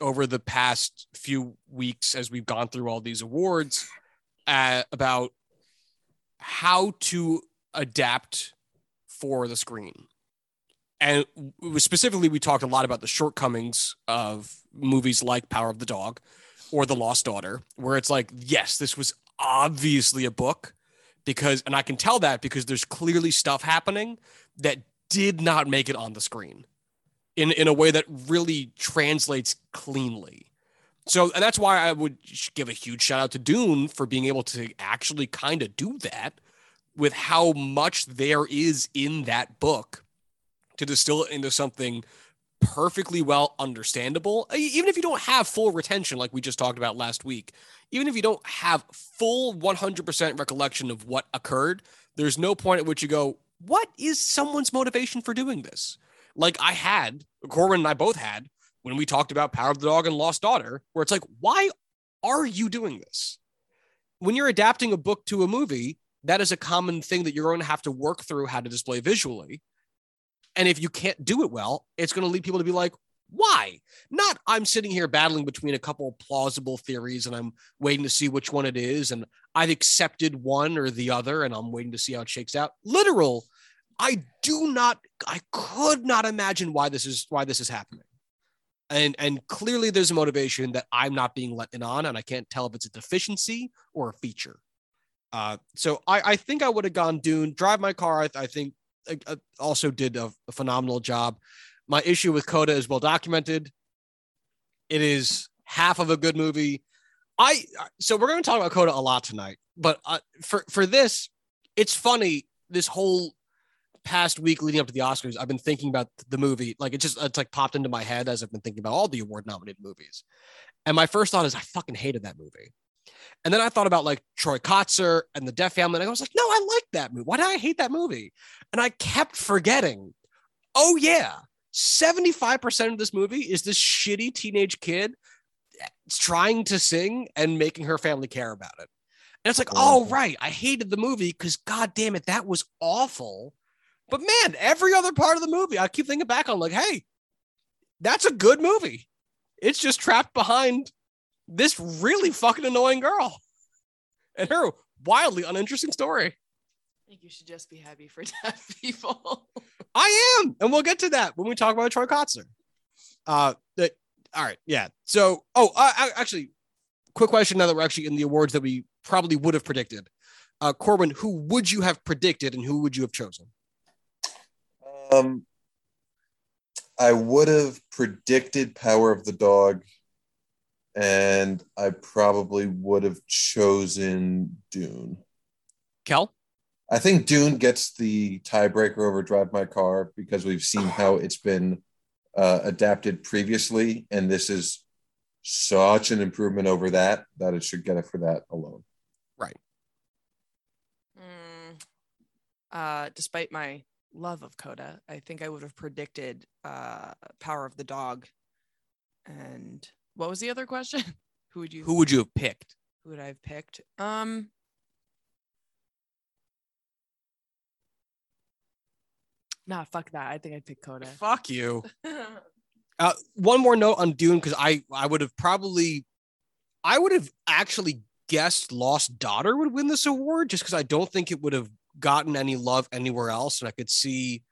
over the past few weeks as we've gone through all these awards uh, about how to adapt for the screen. And specifically, we talked a lot about the shortcomings of movies like Power of the Dog or The Lost Daughter, where it's like, yes, this was obviously a book because, and I can tell that because there's clearly stuff happening that did not make it on the screen in, in a way that really translates cleanly. So, and that's why I would give a huge shout out to Dune for being able to actually kind of do that with how much there is in that book to distill it into something perfectly well understandable. Even if you don't have full retention, like we just talked about last week, even if you don't have full 100% recollection of what occurred, there's no point at which you go, What is someone's motivation for doing this? Like I had, Corbin and I both had when we talked about Power of the Dog and Lost Daughter, where it's like, Why are you doing this? When you're adapting a book to a movie, that is a common thing that you're going to have to work through how to display visually. And if you can't do it well, it's going to lead people to be like, why? Not I'm sitting here battling between a couple plausible theories and I'm waiting to see which one it is. And I've accepted one or the other and I'm waiting to see how it shakes out. Literal. I do not, I could not imagine why this is why this is happening. And and clearly there's a motivation that I'm not being let in on, and I can't tell if it's a deficiency or a feature. Uh, so I, I think I would have gone Dune. Drive My Car, I, I think uh, uh, also did a, a, phenomenal job. My issue with Coda is well documented. It is half of a good movie. I so we're going to talk about Coda a lot tonight, but uh, for for this, it's funny. This whole past week leading up to the Oscars, I've been thinking about the movie. Like it just it's like popped into my head as I've been thinking about all the award nominated movies. And my first thought is I fucking hated that movie. And then I thought about like Troy Kotsur and the Deaf Family. And I was like, no, I like that movie. Why did I hate that movie? And I kept forgetting. Oh, yeah. 75% of this movie is this shitty teenage kid eh, trying to sing and making her family care about it. And it's like, oh, right. I hated the movie because, God damn it, that was awful. But man, every other part of the movie, I keep thinking back on like, hey, that's a good movie. It's just trapped behind this really fucking annoying girl and her wildly uninteresting story. I think you should just be happy for [laughs] deaf people. I am, and we'll get to that when we talk about Troy Kotsur. Uh, the, all right, yeah. So, oh, uh, actually, quick question. Now that we're actually in the awards that we probably would have predicted, uh, Corbin, who would you have predicted, and who would you have chosen? Um, I would have predicted Power of the Dog and I probably would have chosen Dune. Kel? I think Dune gets the tiebreaker over Drive My Car because we've seen [sighs] how it's been uh, adapted previously, and this is such an improvement over that that it should get it for that alone. Right. Mm, uh, despite my love of Coda, I think I would have predicted uh, Power of the Dog, and what was the other question? [laughs] Who would you Who would you have picked? Who would I have picked? Um Nah, fuck that. I think I'd pick Coda. [laughs] Fuck you. [laughs] uh, one more note on Dune because I I would have probably I would have actually guessed Lost Daughter would win this award just because I don't think it would have gotten any love anywhere else, and I could see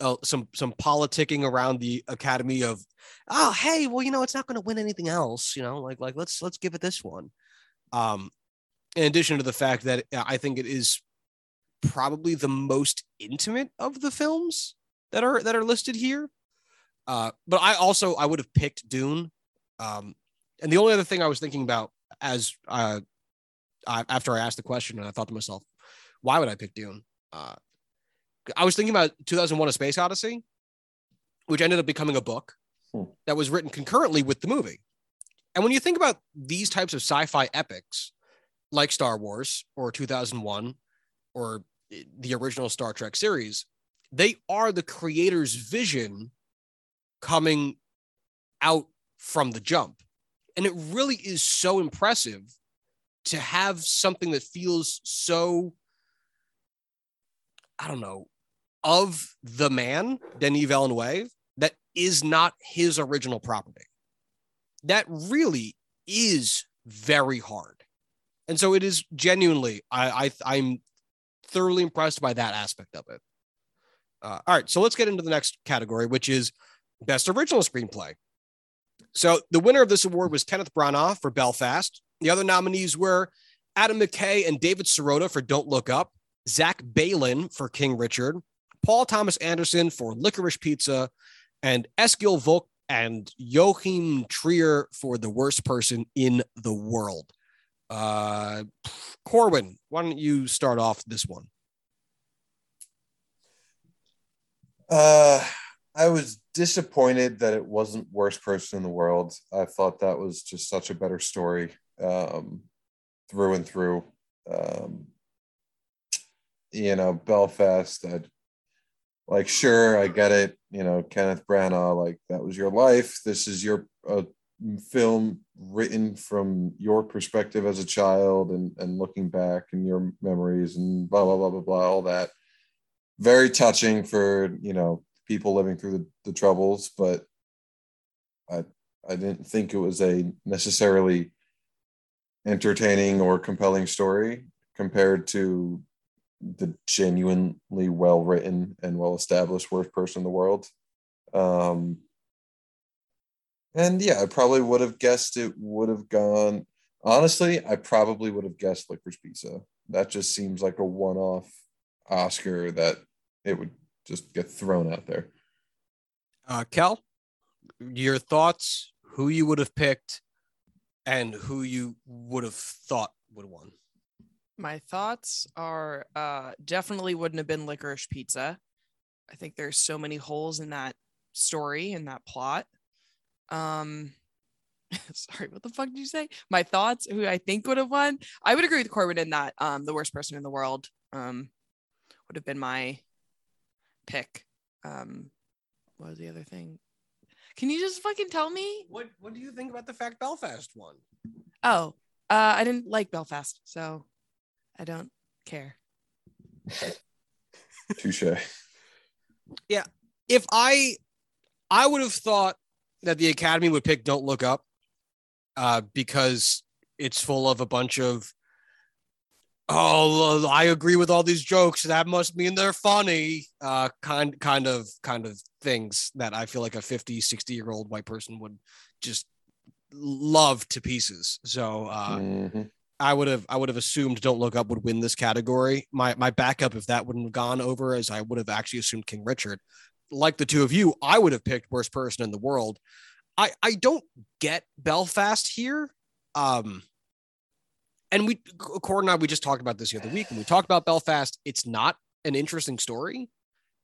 uh, some some politicking around the academy of oh hey well you know it's not going to win anything else you know like like let's let's give it this one. Um in addition to the fact that uh, i think it is probably the most intimate of the films that are that are listed here. Uh but i also i would have picked dune. Um and the only other thing i was thinking about as uh I, after i asked the question and i thought to myself why would i pick dune uh I was thinking about 2001: A Space Odyssey, which ended up becoming a book hmm. that was written concurrently with the movie. And when you think about these types of sci-fi epics, like Star Wars or 2001 or the original Star Trek series, they are the creator's vision coming out from the jump. And it really is so impressive to have something that feels so I don't know, of the man, Denis Villeneuve, that is not his original property. That really is very hard. And so it is genuinely, I, I I'm thoroughly impressed by that aspect of it. Uh, all right, so let's get into the next category, which is best original screenplay. So the winner of this award was Kenneth Branagh for Belfast. The other nominees were Adam McKay and David Sirota for Don't Look Up, Zach Baylin for King Richard, Paul Thomas Anderson for Licorice Pizza, and Eskil Vogt and Joachim Trier for The Worst Person in the World. Uh, Corwin, why don't you start off this one? Uh, I was disappointed that it wasn't worst person in the world. I thought that was just such a better story um, through and through. Um, you know, Belfast. Like, sure, I get it. You know, Kenneth Branagh. Like that was your life. This is your uh, film written from your perspective as a child and and looking back and your memories and blah blah blah blah blah all that very touching for you know people living through the, the troubles but i i didn't think it was a necessarily entertaining or compelling story compared to the genuinely well written and well established worst person in the world um and yeah i probably would have guessed it would have gone honestly i probably would have guessed licorice pizza that just seems like a one-off Oscar that it would just get thrown out there. Uh, Kel, your thoughts, who you would have picked, and who you would have thought would have won. My thoughts are uh, definitely wouldn't have been licorice pizza. I think there's so many holes in that story and that plot. Um, [laughs] sorry, what the fuck did you say? My thoughts, who I think would have won. I would agree with Corbin in that um, the worst person in the world. Um, would have been my pick. Um, what was the other thing? Can you just fucking tell me? What What do you think about the fact Belfast won? Oh, uh, I didn't like Belfast, so I don't care. [laughs] Touche. Yeah, if I, I would have thought that the Academy would pick Don't Look Up, uh, because it's full of a bunch of oh i agree with all these jokes that must mean they're funny uh kind kind of kind of things that i feel like a 50 60 year old white person would just love to pieces so uh mm-hmm. I would have i would have assumed don't look up would win this category. My my backup if that wouldn't have gone over as i would have actually assumed king richard. Like the two of you i would have picked worst person in the world. I i don't get belfast here um and we Cord and I we just talked about this the other week and we talked about Belfast. It's not an interesting story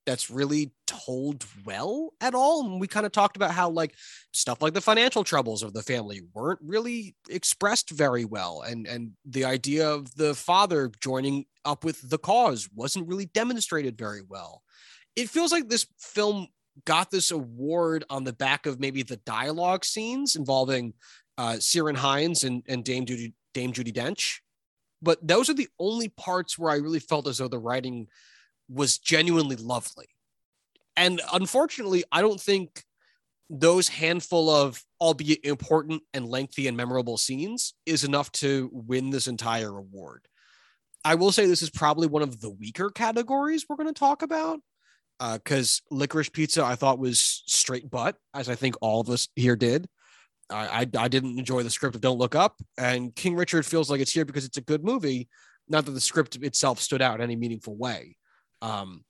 that's really told well at all. And we kind of talked about how like stuff like the financial troubles of the family weren't really expressed very well. And and the idea of the father joining up with the cause wasn't really demonstrated very well. It feels like this film got this award on the back of maybe the dialogue scenes involving uh Ciarán Hinds and, and Dame Judi, Dame Judi Dench. But those are the only parts where I really felt as though the writing was genuinely lovely. And unfortunately, I don't think those handful of, albeit important and lengthy and memorable scenes, is enough to win this entire award. I will say this is probably one of the weaker categories we're going to talk about because uh, licorice pizza I thought was straight butt, as I think all of us here did. I, I, I didn't enjoy the script of Don't Look Up, and King Richard feels like it's here because it's a good movie, not that the script itself stood out in any meaningful way. Um,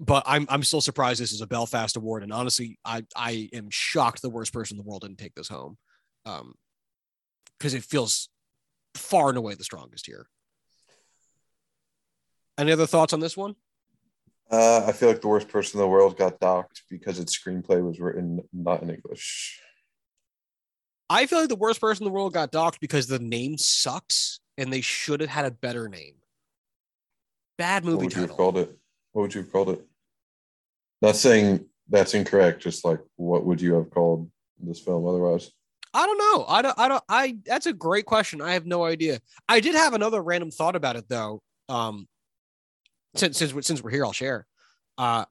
but I'm I'm still surprised this is a Belfast award, and honestly, I I am shocked the worst person in the world didn't take this home, um, because it feels far and away the strongest here. Any other thoughts on this one? Uh, I feel like the worst person in the world got docked because its screenplay was written not in English. I feel like the worst person in the world got docked because the name sucks and they should have had a better name. Bad movie what would title. you have called it? What would you have called it? Not saying that's incorrect. Just like what would you have called this film otherwise? I don't know. I don't. I don't. I. That's a great question. I have no idea. I did have another random thought about it though. Um, since since since we're here, I'll share. Uh,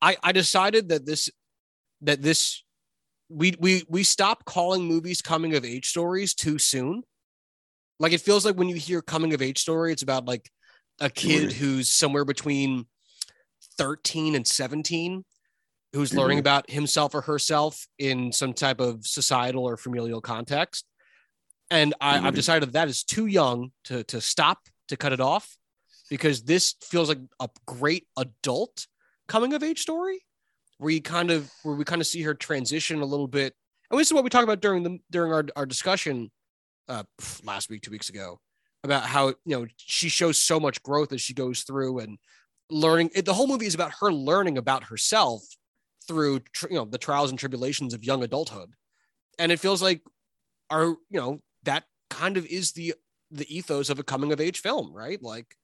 I I decided that this that this we we we stop calling movies coming of age stories too soon. Like it feels like when you hear coming of age story, it's about like a kid who's somewhere between 13 and 17 who's learning Mhm. about himself or herself in some type of societal or familial context. And I, I've Mhm. decided that is too young to, to stop, to cut it off, because this feels like a great adult coming of age story where you kind of where we kind of see her transition a little bit. And this is what we talked about during the during our, our discussion uh last week, two weeks ago, about how you know she shows so much growth as she goes through and learning it, the whole movie is about her learning about herself through tr- you know the trials and tribulations of young adulthood. And it feels like our you know that kind of is the the ethos of a coming of age film right? Like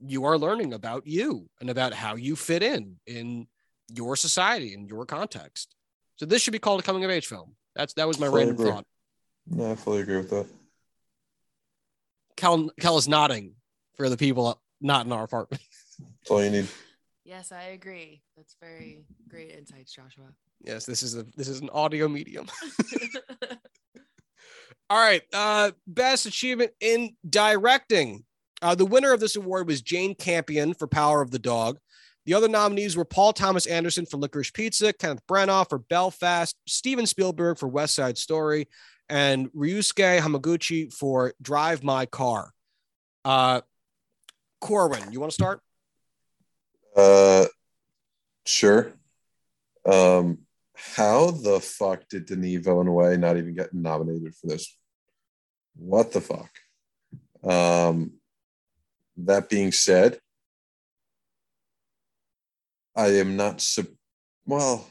you are learning about you and about how you fit in in your society and your context. So this should be called a coming of age film. That's that was my Fully random agree. thought. No, I fully agree with that. Kel kel is nodding for the people not in our apartment [laughs] That's all you need. Yes, I agree. That's very great insights, Joshua. yes this is a this is an audio medium [laughs] [laughs] All right. Uh, best achievement in directing. Uh, the winner of this award was Jane Campion for Power of the Dog. The other nominees were Paul Thomas Anderson for Licorice Pizza, Kenneth Branagh for Belfast, Steven Spielberg for West Side Story, and Ryusuke Hamaguchi for Drive My Car. Uh, Corwin, you want to start? Uh, sure. Um, how the fuck did Denis Villeneuve not even get nominated for this? What the fuck? Um, that being said, I am not su- well.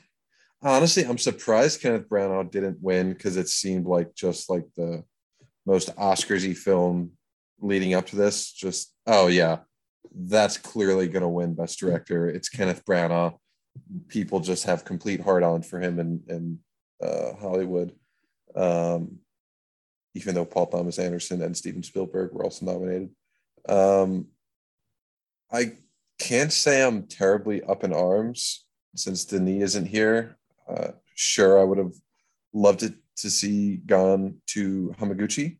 Honestly, I'm surprised Kenneth Branagh didn't win because it seemed like just like the most Oscarsy film leading up to this. Just oh yeah, that's clearly going to win Best Director. It's Kenneth Branagh. People just have complete hard on for him in in uh, Hollywood. Um, even though Paul Thomas Anderson and Steven Spielberg were also nominated. Um, I can't say I'm terribly up in arms since Denis isn't here. Uh, sure, I would have loved it to see gone to Hamaguchi.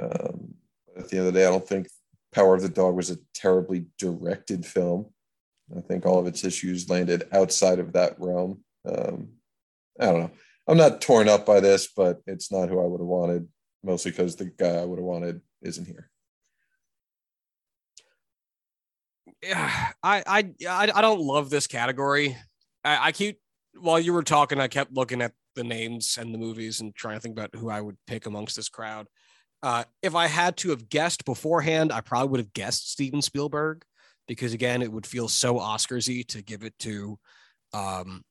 Um, at the end of the day, I don't think Power of the Dog was a terribly directed film. I think all of its issues landed outside of that realm. Um, I don't know. I'm not torn up by this, but it's not who I would have wanted, mostly because the guy I would have wanted isn't here. [sighs] yeah, I, I, I, don't love this category. I, I keep while you were talking, I kept looking at the names and the movies and trying to think about who I would pick amongst this crowd. Uh, if I had to have guessed beforehand, I probably would have guessed Steven Spielberg because again, it would feel so Oscarsy to give it to um,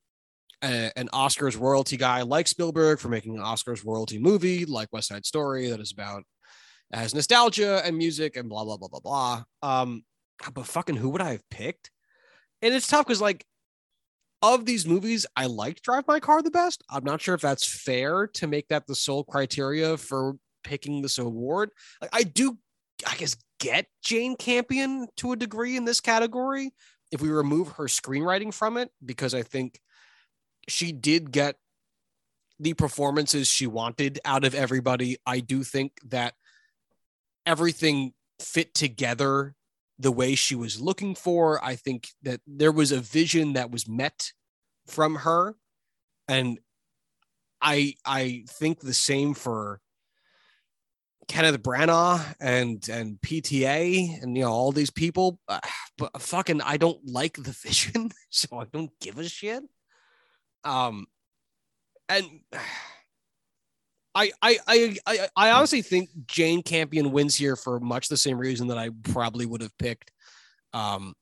a- an Oscars royalty guy like Spielberg for making an Oscars royalty movie like West Side Story that is about has nostalgia and music and blah blah blah blah blah. Um, but fucking who would I have picked? And it's tough because like of these movies, I liked Drive My Car the best. I'm not sure if that's fair to make that the sole criteria for picking this award. Like I do, I guess get Jane Campion to a degree in this category if we remove her screenwriting from it, because I think she did get the performances she wanted out of everybody. I do think that everything fit together the way she was looking for. I think that there was a vision that was met from her. And I I think the same for Kenneth Branagh and and PTA and you know all these people, uh, but fucking I don't like the [laughs] vision, so I don't give a shit. Um, and [sighs] I I I I, I honestly think Jane Campion wins here for much the same reason that I probably would have picked, um,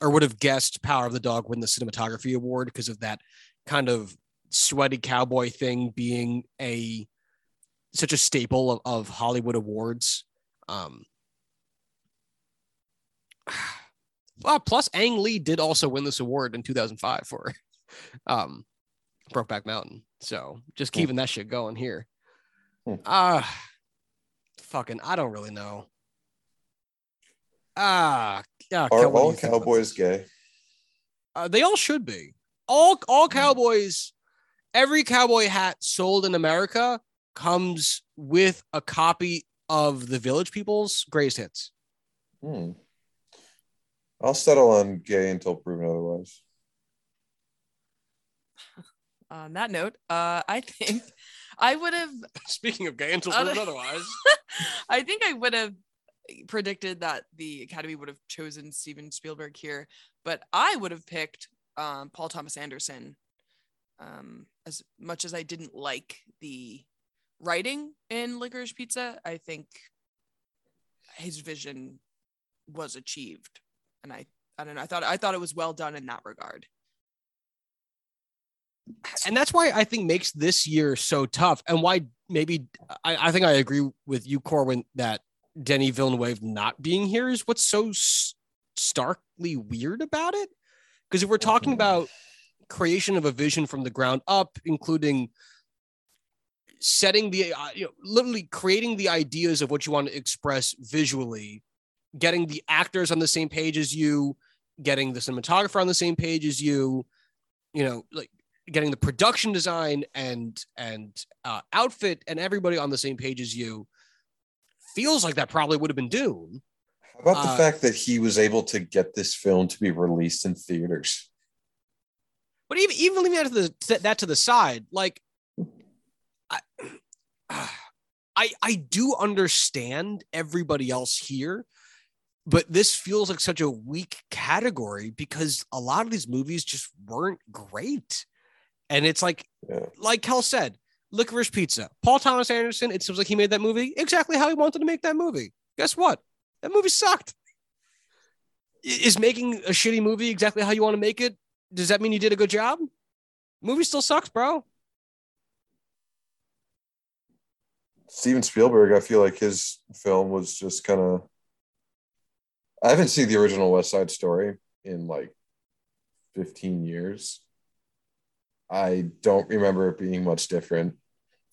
or would have guessed Power of the Dog win the cinematography award because of that kind of sweaty cowboy thing being a such a staple of, of Hollywood awards. Um, [sighs] uh, plus, Ang Lee did also win this award in 2005 for [laughs] um, Brokeback Mountain. So just keeping that shit going here. Hmm. Ah, fucking, I don't really know. Ah, yeah. Are Kel, all you think about cowboys this? gay? Uh, they all should be. All all cowboys, every cowboy hat sold in America comes with a copy of the Village People's greatest hits. Hmm. I'll settle on gay until proven otherwise. [laughs] On that note, uh, I think I would have [laughs] Speaking of gay until [laughs] proven otherwise. I think I would have predicted that the Academy would have chosen Steven Spielberg here, but I would have picked um, Paul Thomas Anderson. Um, as much as I didn't like the writing in Licorice Pizza, I think his vision was achieved, and I I don't know. I thought I thought it was well done in that regard. And that's why I think makes this year so tough, and why maybe I, I think I agree with you, Corwin, that Denny Villeneuve not being here is what's so s- starkly weird about it. Because if we're talking Mhm. about creation of a vision from the ground up, including setting the uh, you know literally creating the ideas of what you want to express visually getting the actors on the same page as you getting the cinematographer on the same page as you you know like getting the production design and and uh, outfit and everybody on the same page as you feels like that probably would have been Dune. How about the Uh, fact that he was able to get this film to be released in theaters? But even even leaving that to the that to the side, like I [sighs] I I do understand everybody else here, but this feels like such a weak category because a lot of these movies just weren't great. And it's like Yeah. like Kel said, Licorice Pizza. Paul Thomas Anderson, it seems like he made that movie exactly how he wanted to make that movie. Guess what? That movie sucked. Is making a shitty movie exactly how you want to make it? Does that mean you did a good job? Movie still sucks, bro. Steven Spielberg, I feel like his film was just kind of. I haven't seen the original West Side Story in like 15 years. I don't remember it being much different.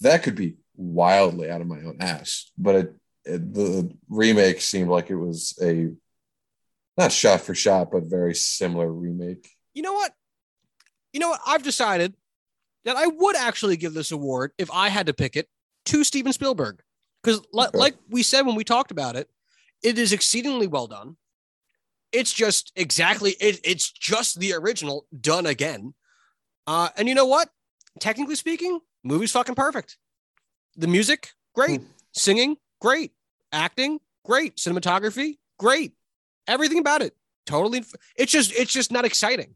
That could be wildly out of my own ass, but it, it the remake seemed like it was a not shot for shot, but very similar remake. You know what? You know what? I've decided that I would actually give this award if I had to pick it to Steven Spielberg. Because, Okay. like we said when we talked about it, it is exceedingly well done. It's just exactly, it, it's just the original done again. Uh, and you know what? Technically speaking, movie's fucking perfect. The music, great. Singing, great. Acting, great. Cinematography, great. Everything about it, totally. It's just, it's just not exciting.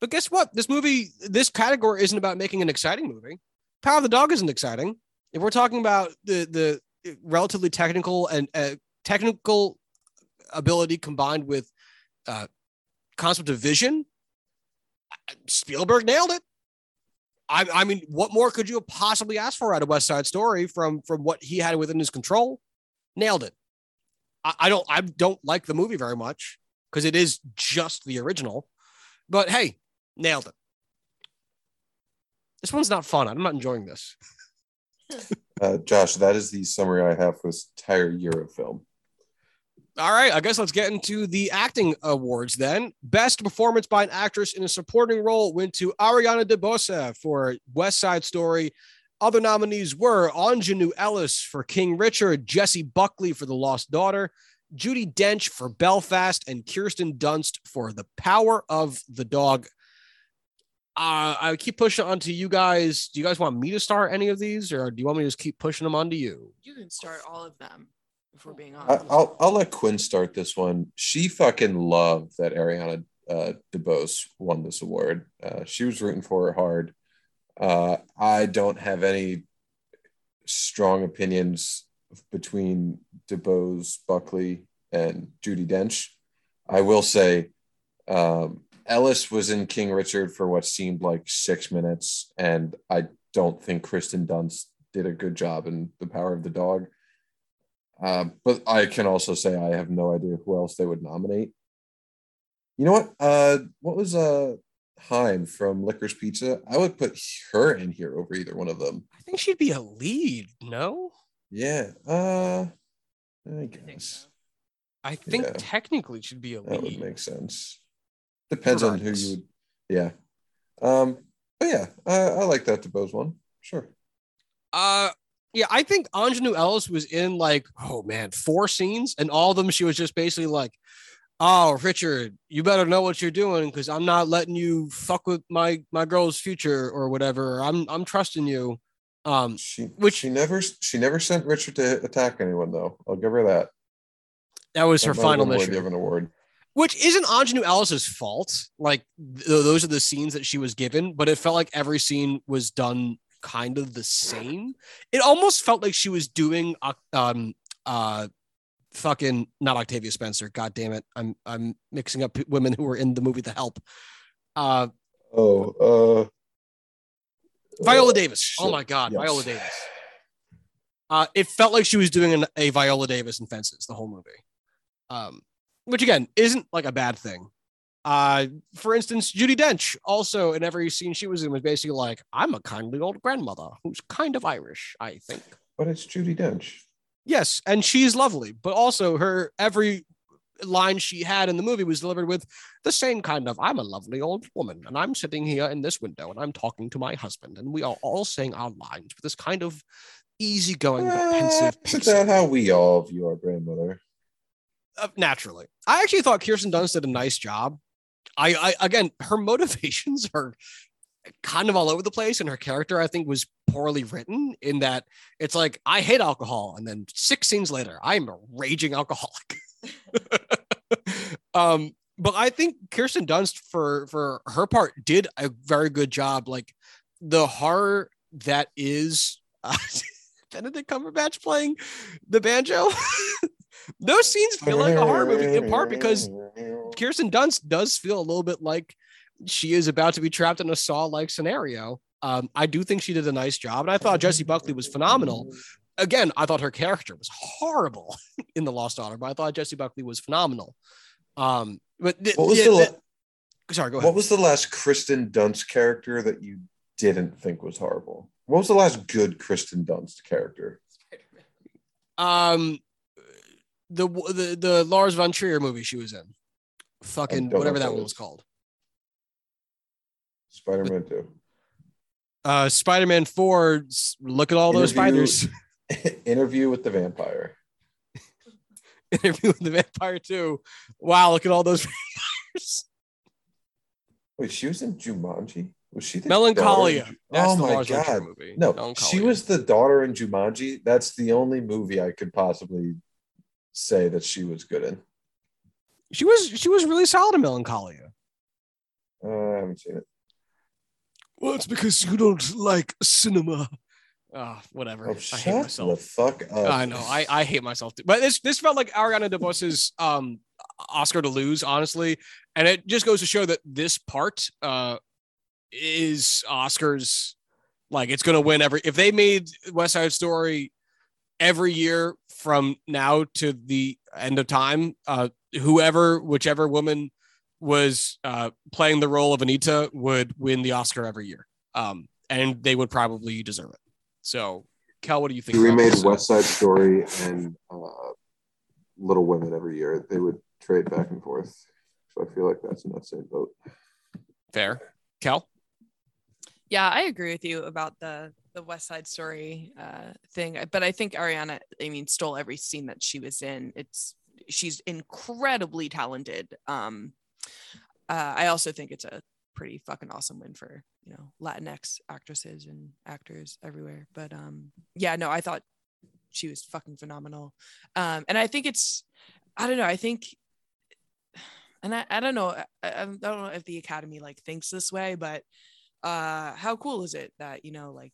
But guess what? This movie, this category isn't about making an exciting movie. Power of the Dog isn't exciting. If we're talking about the the relatively technical and uh, technical ability combined with uh, concept of vision, Spielberg nailed it. I, I mean, what more could you have possibly asked for out of West Side Story from from what he had within his control? Nailed it. I, I don't I don't like the movie very much because it is just the original, but hey, nailed it. This one's not fun. I'm not enjoying this. [laughs] Uh, Josh, that is the summary I have for this entire year of film. All right, I guess let's get into the acting awards then. Best performance by an actress in a supporting role went to Ariana DeBose for West Side Story. Other nominees were Aunjanue Ellis for King Richard, Jessie Buckley for The Lost Daughter, Judi Dench for Belfast, and Kirsten Dunst for The Power of the Dog. Uh, I keep pushing on to you guys. Do you guys want me to start any of these, or do you want me to just keep pushing them onto you? You can start all of them if we're being I, honest. I'll I'll let Quinn start this one. She fucking loved that Ariana uh, DeBose won this award. Uh, she was rooting for her hard. Uh, I don't have any strong opinions between DeBose, Buckley, and Judi Dench. I will say um, Ellis was in King Richard for what seemed like six minutes, and I don't think Kirsten Dunst did a good job in The Power of the Dog. Uh, but I can also say I have no idea who else they would nominate. You know what? Uh, what was uh Haim from Licorice Pizza? I would put her in here over either one of them. I think she'd be a lead. No, Yeah. Uh, I I think guess so. I think Yeah. technically she'd be a lead. that would make sense. Depends on who you would. Yeah. Um. But yeah, I, I like that to DeBose one. Sure. Uh, yeah, I think Aunjanue Ellis was in like, oh man, four scenes, and all of them she was just basically like, Oh, Richard, you better know what you're doing because I'm not letting you fuck with my my girl's future or whatever. I'm I'm trusting you. Um, She Which- she never she never sent Richard to attack anyone though. I'll give her that. that was her That have final mission. of an award. which isn't Aunjanue Ellis's fault. Like th- those are the scenes that she was given, but it felt like every scene was done kind of the same. It almost felt like she was doing um uh fucking not Octavia Spencer. God damn it, I'm I'm mixing up women who were in the movie The Help. Uh, Oh, uh Viola uh, Davis. Oh my god, Yes. Viola Davis. Uh, it felt like she was doing an, a Viola Davis in Fences the whole movie, um, which again isn't like a bad thing. Uh, for instance, Judi Dench also in every scene she was in was basically like, "I'm a kindly old grandmother who's kind of Irish, I think." But it's Judi Dench. Yes, and she's lovely, but also her every line she had in the movie was delivered with the same kind of I'm a lovely old woman and I'm sitting here in this window and I'm talking to my husband and we are all saying our lines with this kind of easygoing but Ah, pensive Isn't that how we all view our grandmother? Uh, naturally. I actually thought Kirsten Dunst did a nice job. I, I again her [laughs] motivations are kind of all over the place and her character I think was poorly written in that it's like I hate alcohol and then six scenes later I'm a raging alcoholic. [laughs] um but I think Kirsten Dunst for for her part did a very good job like the horror that is uh, [laughs] Benedict Cumberbatch playing the banjo those scenes feel like a horror movie in part because [laughs] Kirsten Dunst does feel a little bit like she is about to be trapped in a Saw like scenario. Um, I do think she did a nice job, and I thought Jessie Buckley was phenomenal. Again, I thought her character was horrible [laughs] in The Lost Daughter, but I thought Jessie Buckley was phenomenal. Um, but th- What was yeah, the th- sorry, go ahead. What was the last Kristen Dunst character that you didn't think was horrible? What was the last good Kristen Dunst character? um, the the the Lars von Trier movie she was in, fucking whatever that one was called. Spider-Man 2. Uh, Spider Man Four. Look at all those Interview- spiders. [laughs] [laughs] Interview with the Vampire. Interview with the Vampire Two. Wow, look at all those [laughs] vampires. Wait, she was in Jumanji? Was she the Melancholia. Oh the my god. movie. No, Melancholia. she was the daughter in Jumanji. That's the only movie I could possibly say that she was good in. She was she was really solid in Melancholia. Uh, I haven't seen it. Well, it's because you don't like cinema. Oh, whatever. Oh, I hate shut the myself. fuck up. I know. I, I hate myself too. But this this felt like Ariana DeBose's um Oscar to lose, honestly. And it just goes to show that this part uh is Oscars like it's gonna win every if they made West Side Story every year from now to the end of time, uh whoever, whichever woman was uh playing the role of Anita would win the Oscar every year. Um and they would probably deserve it. So Cal, what do you think? He about remade this? West Side Story and uh, Little Women every year. They would trade back and forth. So I feel like that's in that same boat. Fair. Cal? Yeah, I agree with you about the the West Side Story uh, thing, but I think Ariana, I mean, stole every scene that she was in. It's she's incredibly talented. Um, uh, I also think it's a pretty fucking awesome win for you know Latinx actresses and actors everywhere. But um, yeah, no, I thought she was fucking phenomenal. Um, and I think it's, I don't know, I think. And I, I don't know I, I don't know if the academy like thinks this way but uh how cool is it that you know like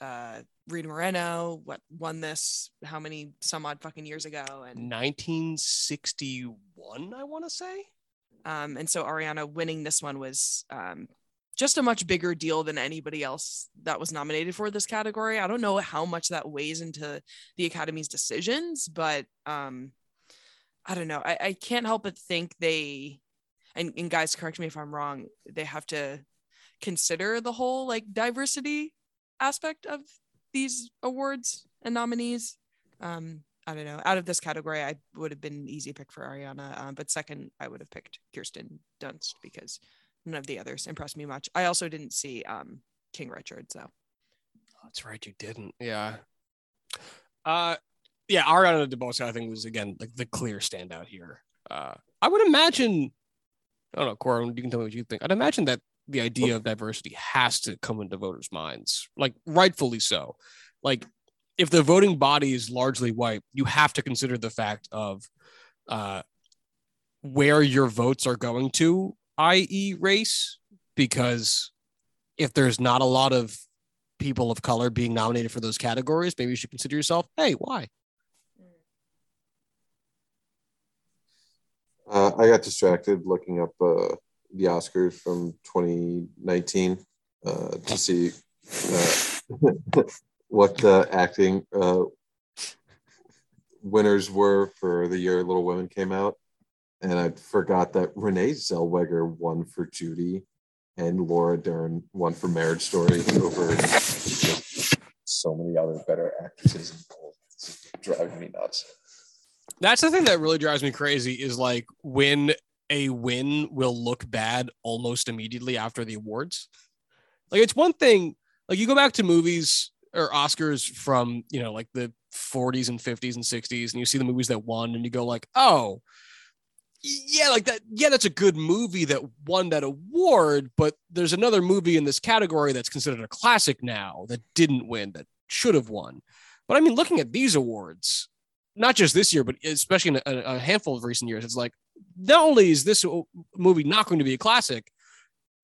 uh Rita Moreno what won this how many some odd fucking years ago and 1961, I want to say. um and so Ariana winning this one was um just a much bigger deal than anybody else that was nominated for this category. I don't know how much that weighs into the Academy's decisions, but um I don't know. I, I can't help but think they and, and guys correct me if I'm wrong, they have to consider the whole like diversity aspect of these awards and nominees. Um, I don't know. Out of this category, I would have been an easy pick for Ariana, um, but second, I would have picked Kirsten Dunst because none of the others impressed me much. I also didn't see um, King Richard, so That's right, you didn't. Yeah. Uh yeah, Ariana DeBose, I think, was again like the clear standout here. Uh, I would imagine, I don't know, Corwin, you can tell me what you think. I'd imagine that the idea of diversity has to come into voters' minds, like rightfully so. Like, if the voting body is largely white, you have to consider the fact of uh, where your votes are going to, i.e., race, because if there's not a lot of people of color being nominated for those categories, maybe you should consider yourself, hey, why? Uh, I got distracted looking up uh, the Oscars from 2019 uh, to [laughs] see uh, [laughs] what the acting uh, winners were for the year Little Women came out. And I forgot that Renee Zellweger won for Judy and Laura Dern won for Marriage Story over so many other better actresses. It's driving me nuts. That's the thing that really drives me crazy is like when a win will look bad almost immediately after the awards. Like it's one thing, like you go back to movies or Oscars from, you know, like the 40s and 50s and 60s and you see the movies that won and you go like, "Oh, yeah, like that. Yeah, that's a good movie that won that award, but there's another movie in this category that's considered a classic now that didn't win that should have won. But I mean, looking at these awards, not just this year, but especially in a, a handful of recent years, it's like not only is this movie not going to be a classic,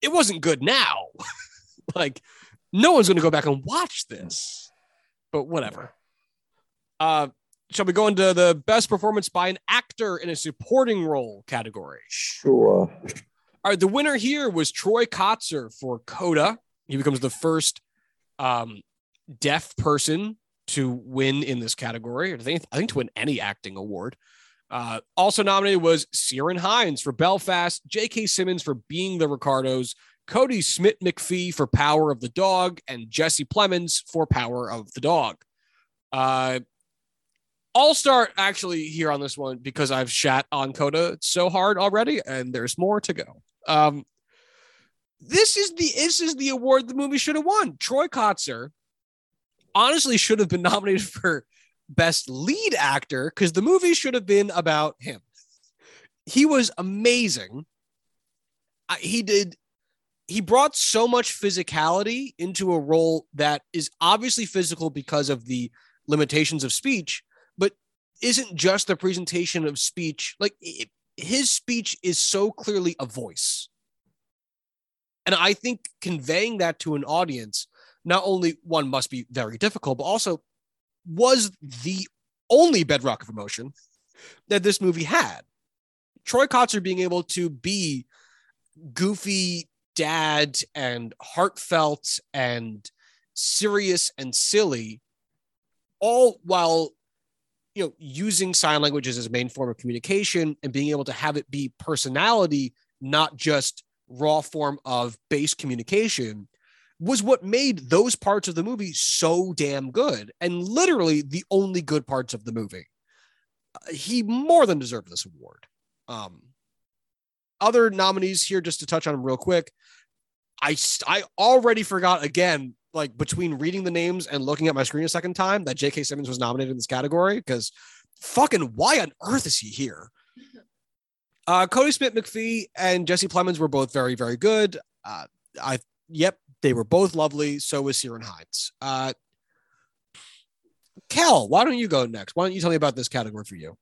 it wasn't good now. [laughs] like, no one's going to go back and watch this. But whatever. Uh, shall we go into the best performance by an actor in a supporting role category? Sure. All right, the winner here was Troy Kotsur for Coda. He becomes the first um, deaf person to win in this category. I think I think to win any acting award. Uh, also nominated was Ciarán Hinds for Belfast, J.K. Simmons for Being the Ricardos, Cody Smith McPhee for Power of the Dog, and Jesse Plemons for Power of the Dog. Uh, I'll start actually here on this one because I've shat on Coda so hard already, and there's more to go. Um, this is the this is the award the movie should have won. Troy Kotsur honestly should have been [laughs] nominated for best lead actor because the movie should have been about him. He was amazing. He did. He brought so much physicality into a role that is obviously physical because of the limitations of speech, but isn't just the presentation of speech. Like it, his speech is so clearly a voice. And I think conveying that to an audience, not only one must be very difficult, but also was the only bedrock of emotion that this movie had. Troy Kotsur being able to be goofy dad and heartfelt and serious and silly, all while you know using sign language as his main form of communication and being able to have it be personality, not just raw form of base communication was what made those parts of the movie so damn good and literally the only good parts of the movie. Uh, he more than deserved this award. Um, other nominees here, just to touch on them real quick. I I already forgot again, like between reading the names and looking at my screen a second time, that J.K. Simmons was nominated in this category because fucking why on earth is he here? Uh, Kodi Smit-McPhee and Jesse Plemons were both very, very good. Uh, I, yep, they were both lovely. So was Ciarán Hinds. Uh, Kel, why don't you go next? Why don't you tell me about this category for you?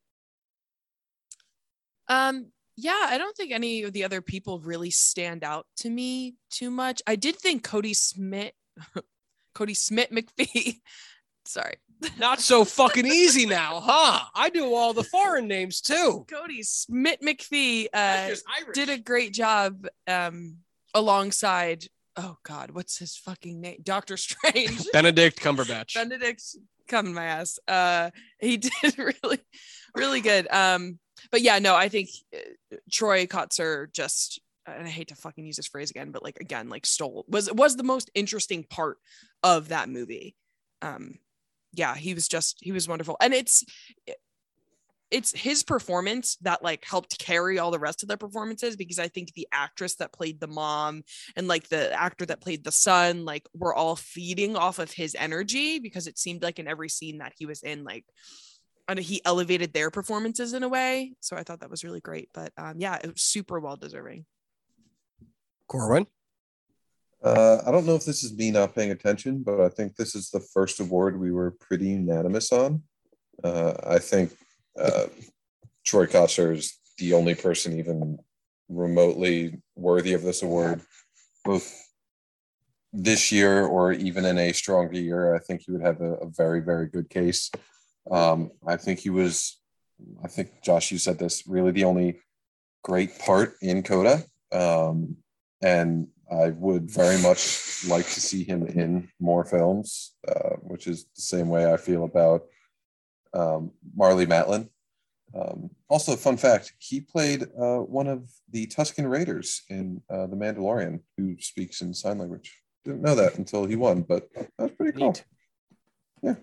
Um, yeah, I don't think any of the other people really stand out to me too much. I did think Cody Smith, [laughs] Cody Smith McPhee. [laughs] Sorry. Not so fucking easy now, huh? I do all the foreign names too. Cody Smith McPhee uh, did a great job um, alongside oh god, what's his fucking name? Doctor [laughs] Strange. Benedict [laughs] Cumberbatch. Benedict's coming my ass. Uh, he [laughs] did really, really good. Um, but yeah, no, I think uh, Troy Kotsur just, and I hate to fucking use this phrase again, but like again, like stole was was the most interesting part of that movie. Um, yeah, he was just he was wonderful, and it's it's his performance that like helped carry all the rest of the performances because I think the actress that played the mom and like the actor that played the son like were all feeding off of his energy because it seemed like in every scene that he was in like and he elevated their performances in a way. So I thought that was really great. But um, yeah, it was super well deserving. Corwin. Uh, I don't know if this is me not paying attention, but I think this is the first award we were pretty unanimous on. Uh, I think uh, Troy Kotsur is the only person even remotely worthy of this award, both this year or even in a stronger year. I think he would have a, a very, very good case. Um, I think he was, I think Josh, you said this, really the only great part in Coda. Um, and I would very much like to see him in more films, uh, which is the same way I feel about um, Marlee Matlin. Um, also, fun fact: he played uh, one of the Tusken Raiders in uh, The Mandalorian, who speaks in sign language. Didn't know that until he won, but that's pretty cool. Neat. Yeah.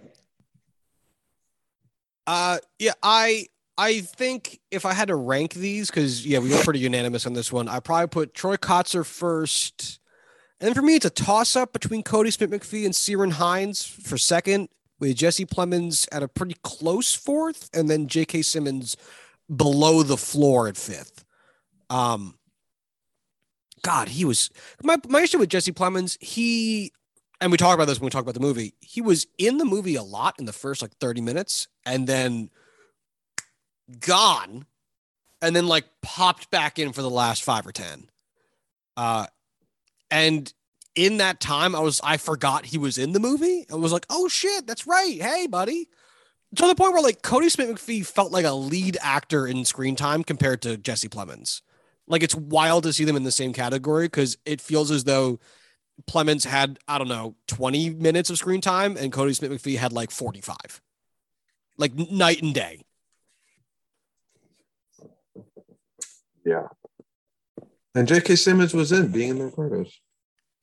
Uh, yeah, I I think if I had to rank these, because yeah, we were pretty unanimous on this one. I probably put Troy Kotsur first, and then for me, it's a toss up between Cody Smith McPhee and Ciarán Hinds for second, with Jesse Plemons at a pretty close fourth, and then J.K. Simmons below the floor at fifth. Um, God, he was my my issue with Jesse Plemons. He and we talk about this when we talk about the movie. He was in the movie a lot in the first like 30 minutes and then gone and then like popped back in for the last five or 10. Uh, and in that time, I was, I forgot he was in the movie. I was like, oh shit, that's right. Hey, buddy. To the point where like Cody Smith McPhee felt like a lead actor in screen time compared to Jesse Plemons. Like it's wild to see them in the same category because it feels as though Plemons had, I don't know, 20 minutes of screen time and Cody Smith McPhee had like 45. Like night and day. Yeah. And J.K. Simmons was in Being in the Ricardos.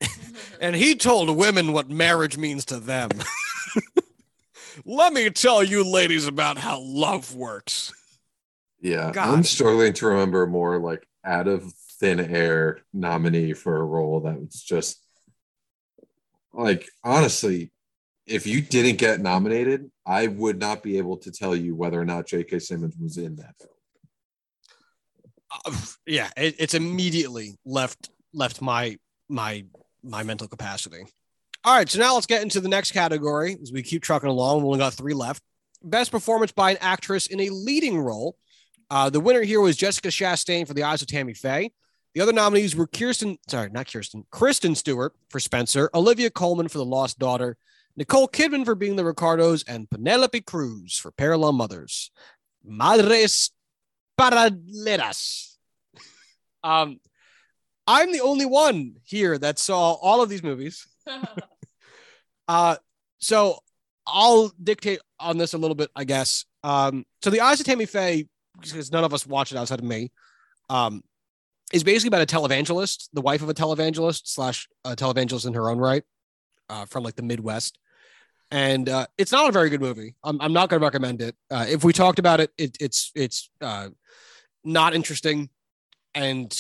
[laughs] and he told women what marriage means to them. [laughs] Let me tell you ladies about how love works. Yeah, God. I'm struggling to remember more like out of thin air nominee for a role that was just like honestly, if you didn't get nominated, I would not be able to tell you whether or not J.K. Simmons was in that film. Uh, yeah, it, it's immediately left left my my my mental capacity. All right, so now let's get into the next category as we keep trucking along. We only got three left. Best performance by an actress in a leading role. Uh, the winner here was Jessica Chastain for The Eyes of Tammy Faye. The other nominees were Kirsten, sorry, not Kirsten, Kristen Stewart for Spencer, Olivia Colman for The Lost Daughter, Nicole Kidman for Being the Ricardos, and Penelope Cruz for Parallel Mothers. Madres Paralelas. Um, I'm the only one here that saw all of these movies. [laughs] uh, so I'll dictate on this a little bit, I guess. Um, so the Eyes of Tammy Faye, because none of us watch it outside of me, um, is basically about a televangelist, the wife of a televangelist slash a televangelist in her own right, uh, from like the Midwest. And uh, it's not a very good movie. I'm, I'm not going to recommend it. Uh, if we talked about it, it it's it's uh, not interesting, and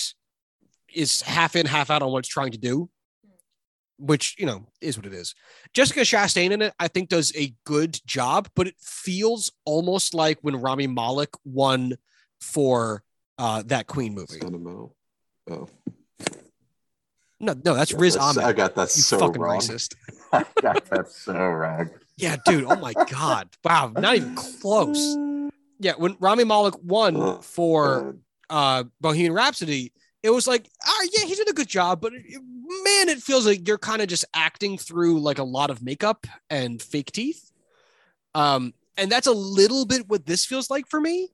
is half in, half out on what it's trying to do, which you know is what it is. Jessica Chastain in it, I think, does a good job, but it feels almost like when Rami Malek won for uh, that Queen movie. Oh, No, no, that's Yeah, Riz that's- Ahmed. I got that you so fucking wrong. racist. [laughs] I got that so wrong. Yeah, dude. Oh my [laughs] god. Wow, not even close. [laughs] Yeah, when Rami Malek won Ugh, for uh Bohemian Rhapsody, it was like, ah, yeah, he did a good job, but man, it feels like you're kind of just acting through like a lot of makeup and fake teeth. Um, and that's a little bit what this feels like for me.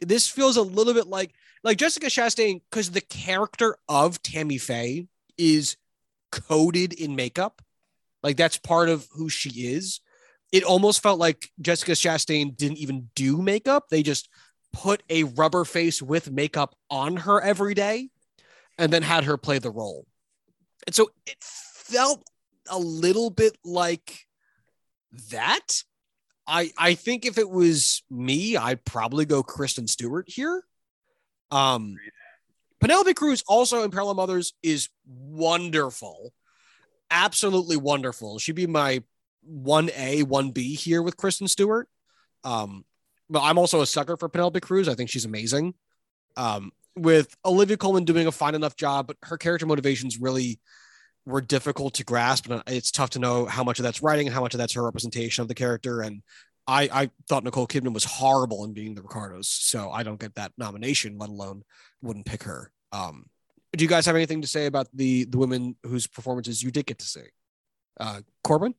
This feels a little bit like like Jessica Chastain, because the character of Tammy Faye is coated in makeup. Like that's part of who she is. It almost felt like Jessica Chastain didn't even do makeup. They just put a rubber face with makeup on her every day and then had her play the role. And so it felt a little bit like that. I I think if it was me, I'd probably go Kristen Stewart here. Um Penelope Cruz also in Parallel Mothers is wonderful. Absolutely wonderful. She'd be my 1A, 1B here with Kristen Stewart. Um, but I'm also a sucker for Penelope Cruz. I think she's amazing. Um, with Olivia Colman doing a fine enough job, but her character motivations really were difficult to grasp, and it's tough to know how much of that's writing and how much of that's her representation of the character. And I, I thought Nicole Kidman was horrible in being the Ricardos, so I don't get that nomination, let alone wouldn't pick her. Um, do you guys have anything to say about the the women whose performances you did get to see? Uh, Corwin?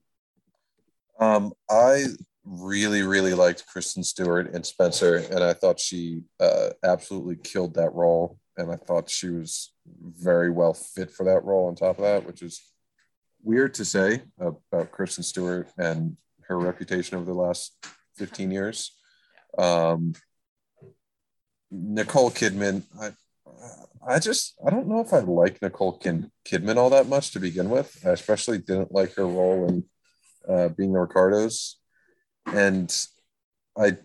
Um, I really, really liked Kristen Stewart and Spencer, and I thought she uh, absolutely killed that role. And I thought she was very well fit for that role. On top of that, which is weird to say about Kristen Stewart and her reputation over the last 15 years. Um, Nicole Kidman, I, I just I don't know if I like Nicole Kidman all that much to begin with. I especially didn't like her role in uh, being the Ricardos, and I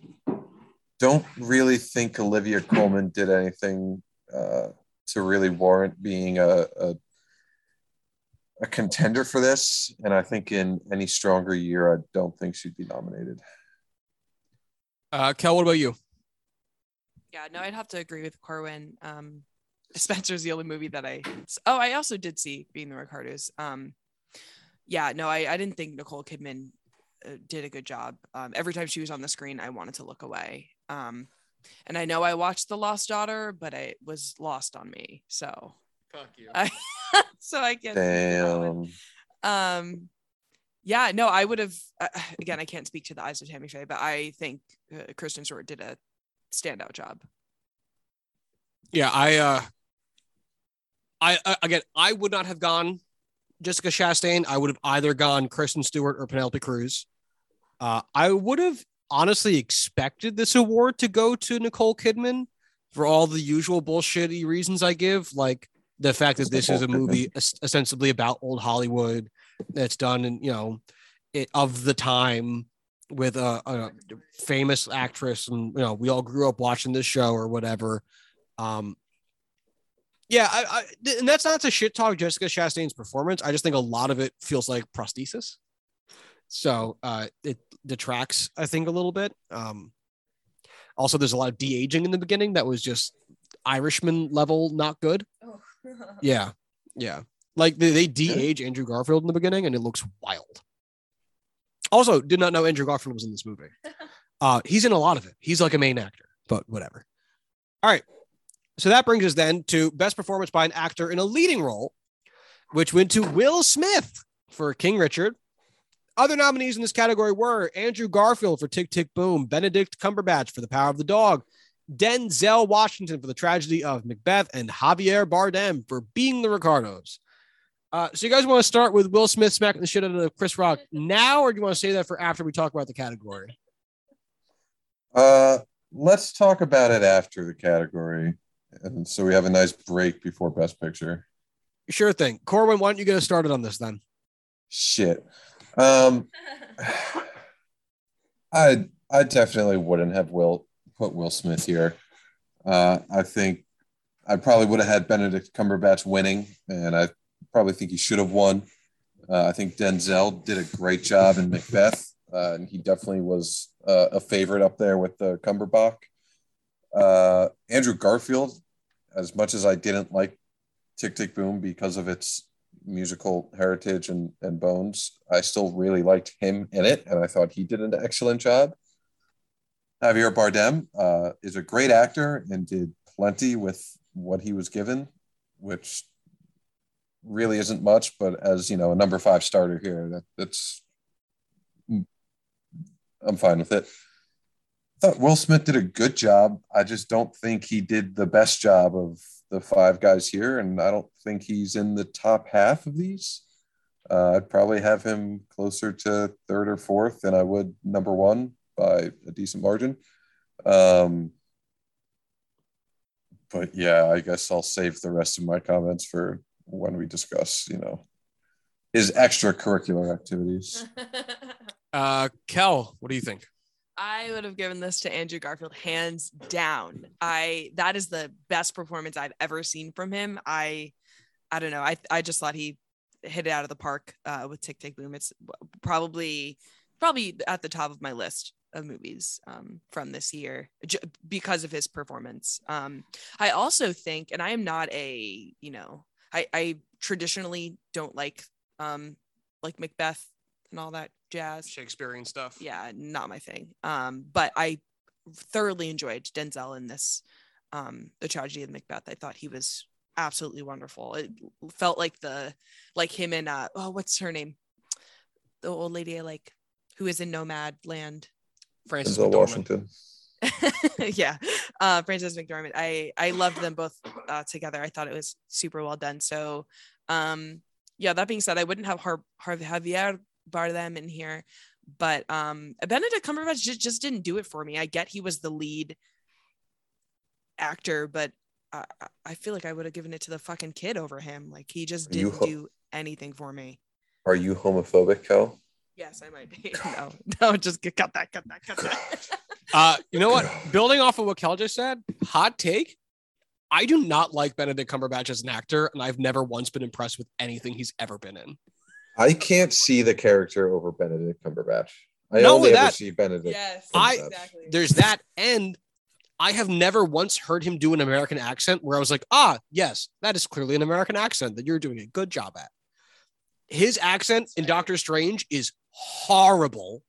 don't really think Olivia Colman did anything uh, to really warrant being a, a a contender for this. And I think in any stronger year, I don't think she'd be nominated. Uh, Kel, what about you? Yeah, no, I'd have to agree with Corwin. Um, [laughs] Spencer's the only movie that I. Oh, I also did see Being the Ricardos. Um, yeah, no, I, I didn't think Nicole Kidman did a good job. Um, every time she was on the screen, I wanted to look away. Um, and I know I watched The Lost Daughter, but it was lost on me. So fuck you. I, [laughs] so I can't. Damn. Um, yeah, no, I would have. Uh, [sighs] again, I can't speak to the eyes of Tammy Faye, but I think uh, Kristen Stewart did a standout job. Yeah, I. uh I, I again, I would not have gone Jessica Chastain. I would have either gone Kristen Stewart or Penelope Cruz. Uh, I would have honestly expected this award to go to Nicole Kidman for all the usual bullshitty reasons I give, like the fact that this is a movie ostensibly about old Hollywood that's done and you know it, of the time with a, a, famous actress and you know we all grew up watching this show or whatever. Um yeah I, I and that's not to shit talk jessica chastain's performance. I just think a lot of it feels like prosthesis so uh it detracts i think a little bit um also there's a lot of de-aging in the beginning that was just irishman level not good oh. [laughs] yeah yeah like they, they de-age andrew garfield in the beginning and it looks wild also, did not know Andrew Garfield was in this movie. [laughs] Uh, he's in a lot of it. He's like a main actor, but whatever. All right. So that brings us then to best performance by an actor in a leading role, which went to Will Smith for King Richard. Other nominees in this category were Andrew Garfield for Tick Tick Boom, Benedict Cumberbatch for The Power of the Dog, Denzel Washington for The Tragedy of Macbeth, and Javier Bardem for Being the Ricardos. Uh, so you guys want to start with Will Smith smacking the shit out of Chris Rock now, or do you want to say that for after we talk about the category? Uh, let's talk about it after the category, and so we have a nice break before Best Picture. Sure thing, Corwin. Why don't you get us started on this then? Shit. Um, [laughs] [sighs] I I definitely wouldn't have Will put Will Smith here. Uh, I think I probably would have had Benedict Cumberbatch winning, and I probably think he should have won. Uh, I think Denzel did a great job in Macbeth, uh, and he definitely was uh, a favorite up there with the Cumberbatch. Uh, Andrew Garfield, as much as I didn't like Tick Tick Boom because of its musical heritage and, and bones, I still really liked him in it, and I thought he did an excellent job. Javier Bardem uh, is a great actor and did plenty with what he was given, which really isn't much, but as you know, a number five starter here, that, that's I'm fine with it. I thought Will Smith did a good job. I just don't think he did the best job of the five guys here, and I don't think he's in the top half of these. Uh, I'd probably have him closer to third or fourth than I would number one by a decent margin. Um, but yeah, I guess I'll save the rest of my comments for when we discuss, you know, his extracurricular activities. [laughs] uh, Kel, what do you think? I would have given this to Andrew Garfield hands down. I that is the best performance I've ever seen from him. I I don't know. I I just thought he hit it out of the park uh, with Tick Tick Boom. It's probably probably at the top of my list of movies um, from this year j- because of his performance. Um, I also think, and I am not a, you know, I, I traditionally don't like um, like Macbeth and all that jazz. Shakespearean stuff. Yeah, not my thing. Um, but I thoroughly enjoyed Denzel in this, um, the tragedy of Macbeth. I thought he was absolutely wonderful. It felt like the like him and uh oh what's her name? The old lady I like who is in Nomadland. Francis Denzel Washington. [laughs] yeah. Uh Frances McDormand. I I loved them both uh together. I thought it was super well done. So um yeah, that being said, I wouldn't have Har- Har- Javier Bardem in here, but um Benedict Cumberbatch just, just didn't do it for me. I get he was the lead actor, but I, I- I feel like I would have given it to the fucking kid over him. Like he just You didn't ho- do anything for me. Are you homophobic, Kel? Yes, I might be. [laughs] No, no, just get, cut that, cut that, cut that. [laughs] Uh, you know what? Building off of what Kel just said, hot take. I do not like Benedict Cumberbatch as an actor, and I've never once been impressed with anything he's ever been in. I can't see the character over Benedict Cumberbatch. I Not only only ever that- see Benedict. yes, I- exactly. There's that, and I have never once heard him do an American accent where I was like, ah, yes, that is clearly an American accent that you're doing a good job at. His accent in Doctor Strange is horrible.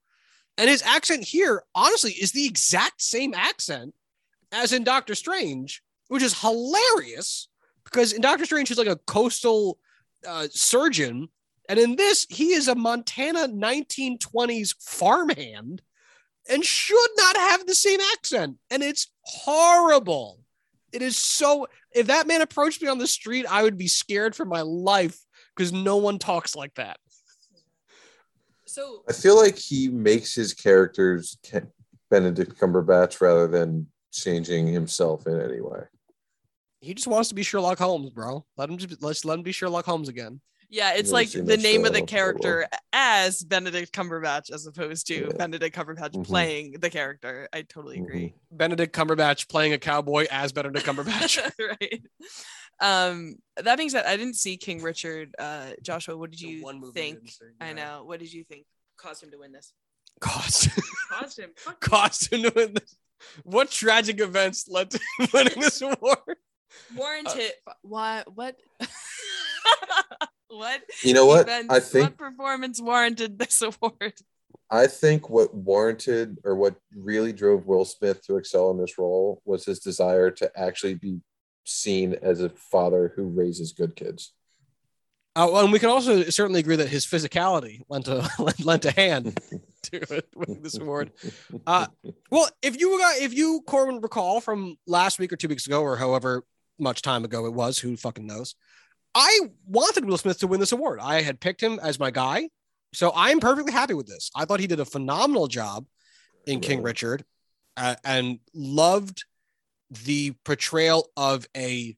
And his accent here, honestly, is the exact same accent as in Doctor Strange, which is hilarious because in Doctor Strange, he's like a coastal uh, surgeon. And in this, he is a Montana 1920s farmhand and should not have the same accent. And it's horrible. It is so. If that man approached me on the street, I would be scared for my life because no one talks like that. so I feel like he makes his characters Benedict Cumberbatch rather than changing himself in any way. He just wants to be Sherlock Holmes, bro. Let him just let's let him be Sherlock Holmes again. Yeah, it's like the name show, of the I will. character as Benedict Cumberbatch as opposed to Yeah. Benedict Cumberbatch Mhm. playing the character. I totally agree. Benedict Cumberbatch playing a cowboy as Benedict Cumberbatch. [laughs] right. Um, that being said, I didn't see King Richard. Uh, Joshua, what did you one think? didn't I yeah. know. What did you think caused him to win this? Cost Caused him. Fuck you. cost him to win this. What tragic events led to him [laughs] winning this award? Warranted. Why? What? [laughs] what? You know what? events- I think what performance warranted this [laughs] award. I think what warranted or what really drove Will Smith to excel in this role was his desire to actually be seen as a father who raises good kids. Uh, and we can also certainly agree that his physicality lent a [laughs] lent a hand [laughs] to it, winning this award. Uh, Well, if you got if you Corwin recall from last week or two weeks ago or however much time ago it was, who fucking knows? I wanted Will Smith to win this award. I had picked him as my guy, so I'm perfectly happy with this. I thought he did a phenomenal job in King Richard, uh, and loved the portrayal of a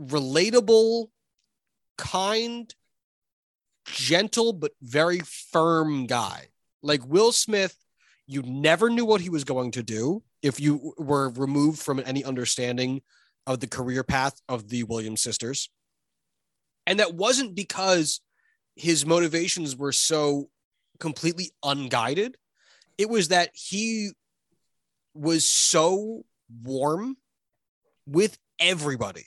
relatable, kind, gentle but very firm guy. Like Will Smith, you never knew what he was going to do if you were removed from any understanding of the career path of the Williams sisters. And that wasn't because his motivations were so completely unguided. It was that he was so warm with everybody,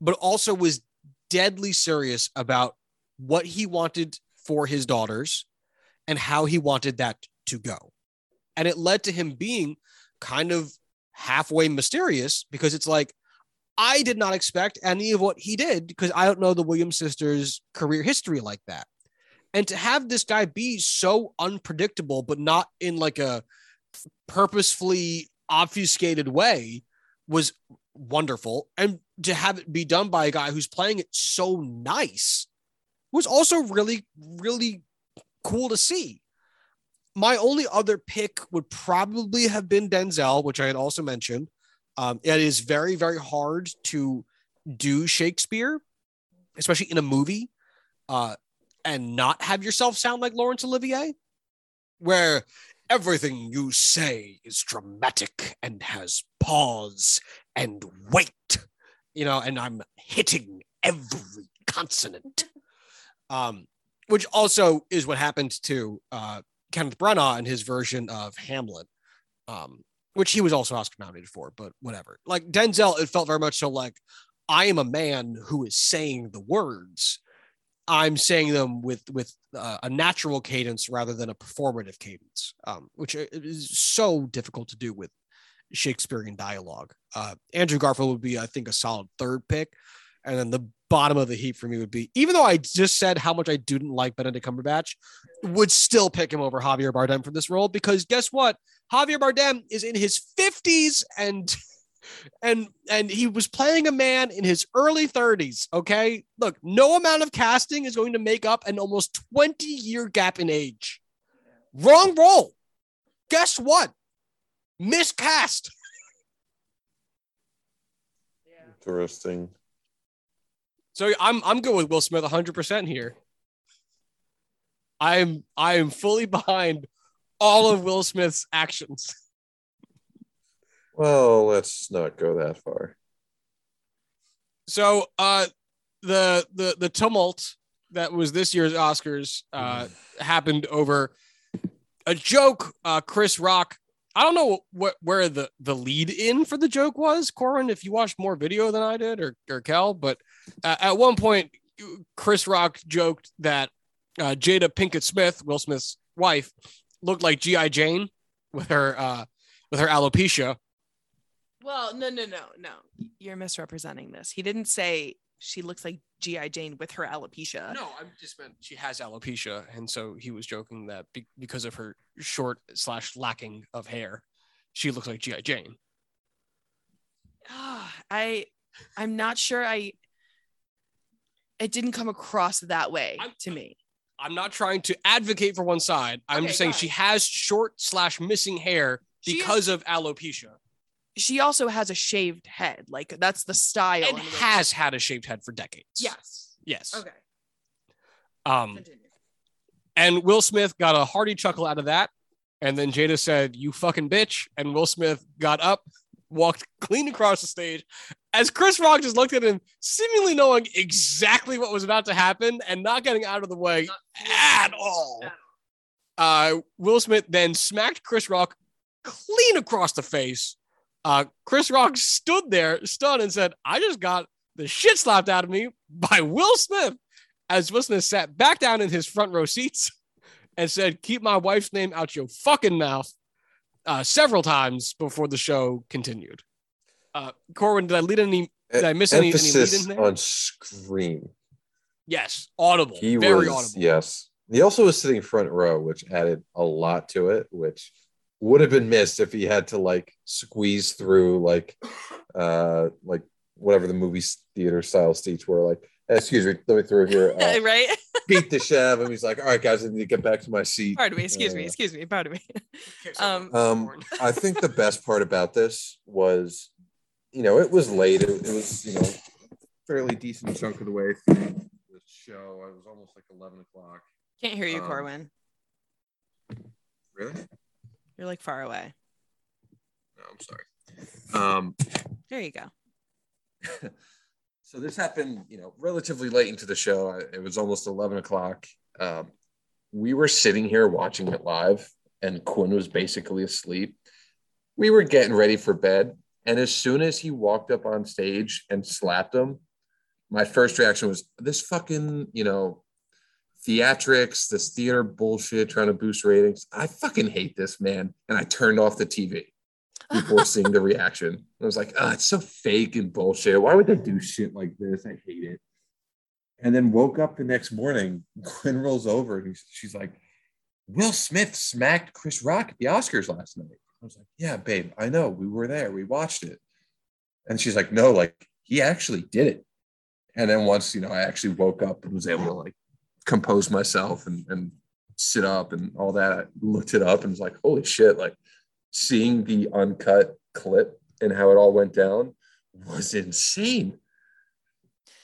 but also was deadly serious about what he wanted for his daughters and how he wanted that to go. And it led to him being kind of halfway mysterious because it's like, I did not expect any of what he did because I don't know the Williams sisters' career history like that. And to have this guy be so unpredictable, but not in like a purposefully obfuscated way was wonderful. And to have it be done by a guy who's playing it so nice was also really, really cool to see. My only other pick would probably have been Denzel, which I had also mentioned. Um, it is very, very hard to do Shakespeare, especially in a movie, uh, and not have yourself sound like Laurence Olivier, where everything you say is dramatic and has pause and weight, you know, and I'm hitting every consonant. [laughs] Um, which also is what happened to uh, Kenneth Branagh in his version of Hamlet, um, which he was also Oscar nominated for, but whatever. Like Denzel, it felt very much so like I am a man who is saying the words. I'm saying them with with uh, a natural cadence rather than a performative cadence, um, which is so difficult to do with Shakespearean dialogue. Uh, Andrew Garfield would be, I think, a solid third pick, and then the bottom of the heap for me would be, even though I just said how much I didn't like Benedict Cumberbatch, would still pick him over Javier Bardem for this role because guess what? Javier Bardem is in his 50s and and and he was playing a man in his early 30s okay? Look no amount of casting is going to make up an almost 20 year gap in age. Wrong role. Guess what? Miscast. Interesting. So i'm i'm good with will smith 100% here. I'm i am fully behind all of will smith's actions. Well, let's not go that far. So uh the the the tumult that was this year's Oscars uh happened over a joke uh Chris Rock I don't know what where the the lead in for the joke was Corwin if you watched more video than I did or or Kel but uh, at one point Chris Rock joked that uh, Jada Pinkett Smith Will Smith's wife looked like GI Jane with her uh with her alopecia Well, no, no, no, no. You're misrepresenting this. He didn't say she looks like GI Jane with her alopecia. No, I just meant she has alopecia, and so he was joking that be- because of her short slash lacking of hair, she looks like GI Jane. Ah, I, I'm not sure. I. It didn't come across that way I'm- to me. I'm not trying to advocate for one side. I'm Okay, just saying she has short slash missing hair because of alopecia, She also has a shaved head. Like that's the style. and has had a shaved head for decades. Yes. Yes. Okay. Um, Continue. and Will Smith got a hearty chuckle out of that. And then Jada said, You fucking bitch. And Will Smith got up, walked clean across the stage as Chris Rock just looked at him, seemingly knowing exactly what was about to happen and not getting out of the way at all. Uh, Will Smith then smacked Chris Rock clean across the face. Uh, Chris Rock stood there, stunned, and said, I just got the shit slapped out of me by Will Smith. As Will Smith sat back down in his front row seats and said, Keep my wife's name out your fucking mouth uh, several times before the show continued. Uh, Corwin, did I lead any? Did I miss any- any Emphasis on scream. Yes, audible, He very was audible. yes. He also was sitting front row, which added a lot to it, which would have been missed if he had to like squeeze through like uh like whatever the movie theater style seats were like "Eh, excuse me let me through here [laughs] uh, right? beat the chef and he's like all right guys i need to get back to my seat Pardon me. Excuse me. Uh, Excuse me. Pardon me. Um, um i think the best part about this was you know it was late it, it was you know fairly decent chunk of the way through the show it was almost like 11 o'clock Can't hear you, Um, Corwin. really You're like far away. no i'm sorry um There you go. [laughs] so this happened, you know, relatively late into the show. It was almost 11 o'clock. Um, we were sitting here watching it live, and Quinn was basically asleep. We were getting ready for bed. And as soon as he walked up on stage and slapped him, my first reaction was this fucking, you know, theatrics, this theater bullshit trying to boost ratings. I fucking hate this man. And I turned off the TV before [laughs] seeing the reaction. I was like, oh, it's so fake and bullshit. Why would they do shit like this? I hate it. And then woke up the next morning. [laughs] Gwen rolls over and he's- she's like, Will Smith smacked Chris Rock at the Oscars last night. I was like, yeah, babe, I know. We were there. We watched it. And she's like, no, like he actually did it. And then once, you know, I actually woke up and was able to like compose myself and, and sit up and all that, I looked it up and was like, holy shit, like seeing the uncut clip and how it all went down was insane.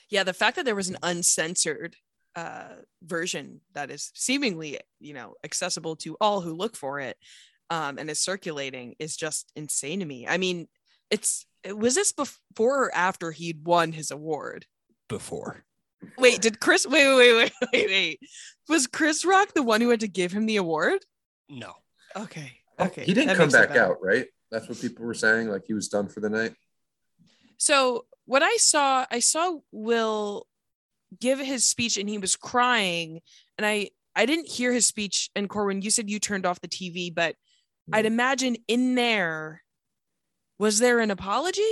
Yeah, the fact that there was an uncensored uh, version that is seemingly, you know, accessible to all who look for it, um, and is circulating is just insane to me. I mean, it's was this before or after he'd won his award? before. Wait, did Chris? Wait, wait, wait, wait, [laughs] wait, wait. Was Chris Rock the one who had to give him the award? No. Okay. Oh, Okay. he didn't that come back out, right? That's what people were saying. Like he was done for the night. So what I saw, I saw Will give his speech and he was crying. And I I didn't hear his speech. And Corwin, you said you turned off the TV, but I'd hmm. imagine in there, was there an apology?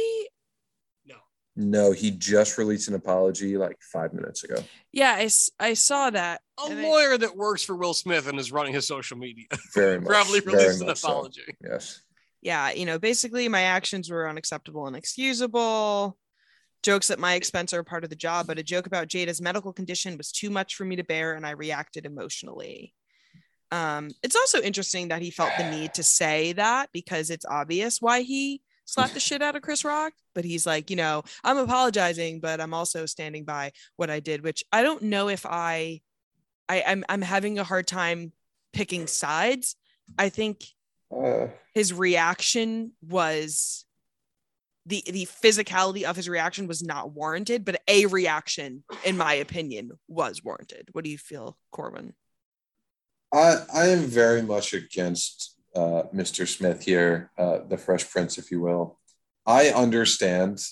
No, he just released an apology like five minutes ago. Yeah, I, I saw that. A And I- lawyer that works for Will Smith and is running his social media Very [laughs] much. probably very released an much so. apology. Yes. yeah, you know, basically my actions were unacceptable and excusable. Jokes at my expense are a part of the job, but a joke about Jada's medical condition was too much for me to bear, and I reacted emotionally. Um, it's also interesting that he felt the need to say that because it's obvious why he slapped the shit out of Chris Rock. But he's like, you know, I'm apologizing, but I'm also standing by what I did, which I don't know if I, I I'm I'm having a hard time picking sides. I think Uh, his reaction was the the physicality of his reaction was not warranted, but a reaction, in my opinion, was warranted. What do you feel, Corwin? I I am very much against uh, Mr. Smith here, uh, the Fresh Prince, if you will. I understand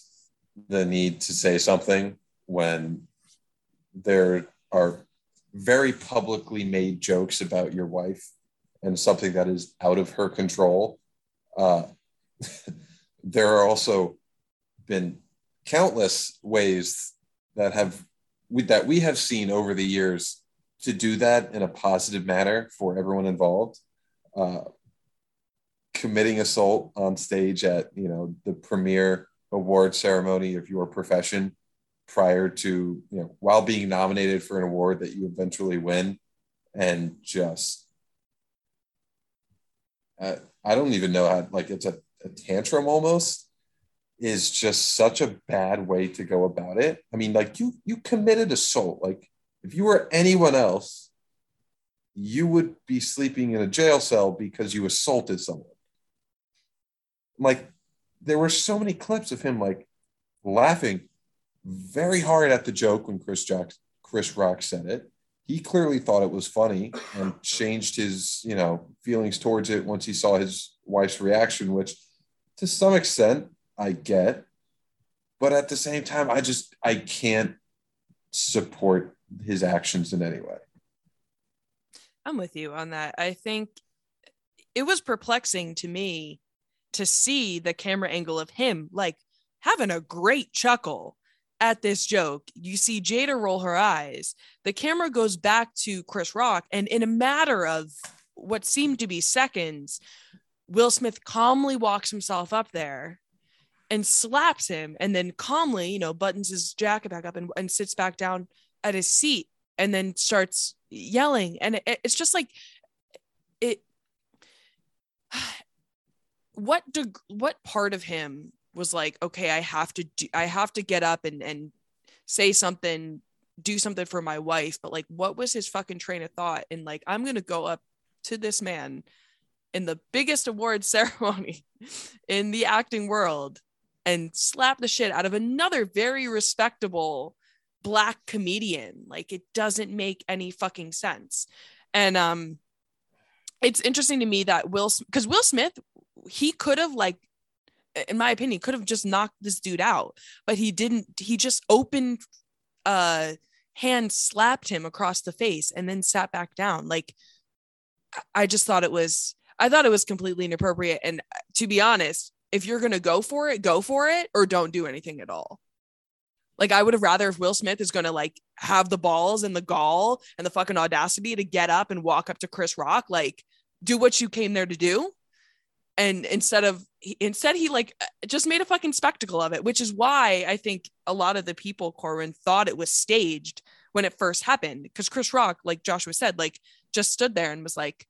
the need to say something when there are very publicly made jokes about your wife and something that is out of her control. Uh, [laughs] there are also been countless ways that have we, that we have seen over the years to do that in a positive manner for everyone involved. Uh, committing assault on stage at you know the premier award ceremony of your profession prior to you know while being nominated for an award that you eventually win and just uh, i don't even know how like it's a, a tantrum almost is just such a bad way to go about it. I mean like you you committed assault. Like if you were anyone else you would be sleeping in a jail cell because you assaulted someone like there were so many clips of him like laughing very hard at the joke when Chris Jack, Chris Rock said it. He clearly thought it was funny and changed his, you know, feelings towards it once he saw his wife's reaction, which to some extent I get. But at the same time, I just I can't support his actions in any way. I'm with you on that. I think it was perplexing to me to see the camera angle of him like having a great chuckle at this joke. You see Jada roll her eyes. The camera goes back to Chris Rock, and in a matter of what seemed to be seconds, Will Smith calmly walks himself up there and slaps him, and then calmly, you know, buttons his jacket back up and, and sits back down at his seat and then starts yelling. And it, it's just like it what deg- what part of him was like okay i have to do i have to get up and and say something do something for my wife but like what was his fucking train of thought and like i'm gonna go up to this man in the biggest award [laughs] ceremony in the acting world and slap the shit out of another very respectable black comedian like it doesn't make any fucking sense. And um it's interesting to me that will because will smith he could have like in my opinion could have just knocked this dude out but he didn't he just opened uh hand slapped him across the face and then sat back down. Like I- just thought it was i thought it was completely inappropriate. And uh, to be honest if you're gonna go for it go for it or don't do anything at all. Like i would have rather if will smith is gonna like have the balls and the gall and the fucking audacity to get up and walk up to chris rock like do what you came there to do and instead of instead he like just made a fucking spectacle of it which is why i think a lot of the people corwin thought it was staged when it first happened because chris rock like joshua said like just stood there and was like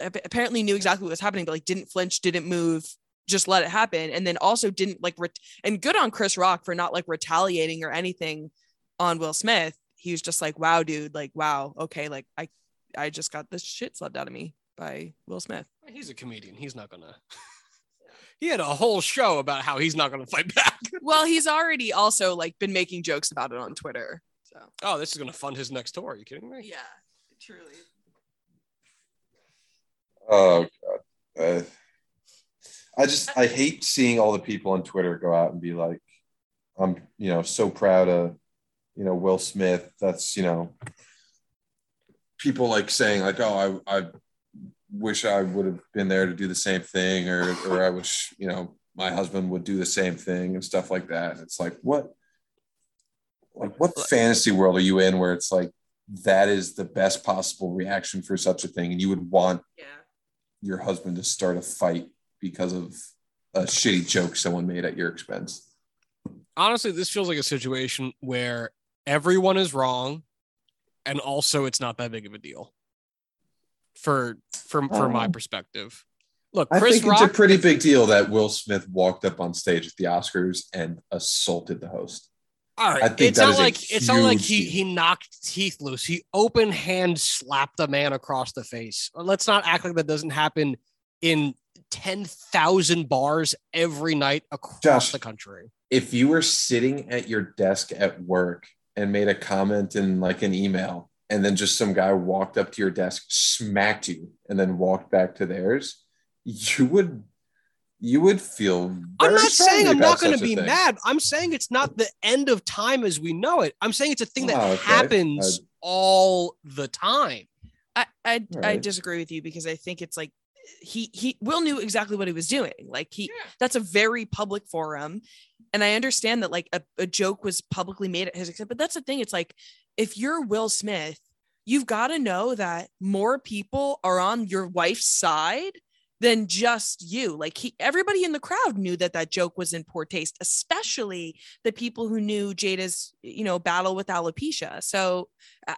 apparently knew exactly what was happening but like didn't flinch didn't move just let it happen. And then also didn't like ret- and good on chris rock for not like retaliating or anything on will smith. He was just like wow dude like wow okay like i i just got this shit slapped out of me by will smith He's a comedian. He's not gonna. [laughs] he had a whole show about how he's not gonna fight back. [laughs] well he's already also like been making jokes about it on twitter so Oh, this is gonna fund his next tour. Are you kidding me? yeah truly Oh god. Uh, I just I hate seeing all the people on Twitter go out and be like, I'm you know so proud of you know Will Smith. That's you know people like saying like, oh, I I wish I would have been there to do the same thing, or or I wish you know my husband would do the same thing and stuff like that. And it's like what like what fantasy world are you in where it's like that is the best possible reaction for such a thing and you would want Yeah. your husband to start a fight because of a shitty joke someone made at your expense Honestly, this feels like a situation where everyone is wrong, and also it's not that big of a deal. For from from my Oh. perspective, look, i Chris think Rock. it's a pretty big deal that will smith walked up on stage at the oscars and assaulted the host All right, I it's not like it's not like he huge he knocked teeth loose. He open hand slapped a man across the face. Let's not act like that doesn't happen in ten thousand bars every night across Josh. the country. if you were sitting at your desk at work and made a comment in like an email and then just some guy walked up to your desk smacked you and then walked back to theirs you would you would feel I'm not saying I'm not going to be thing. mad. I'm saying it's not the end of time as we know it. I'm saying it's a thing that Oh, okay. happens all the time. I I, All I disagree with you because I think it's like he he Will knew exactly what he was doing. Like he that's a very public forum. And I understand that like a, a joke was publicly made at his expense, but that's the thing. It's like if you're Will Smith, you've got to know that more people are on your wife's side than just you. Like he, everybody in the crowd knew that that joke was in poor taste, especially the people who knew Jada's, you know, battle with alopecia. So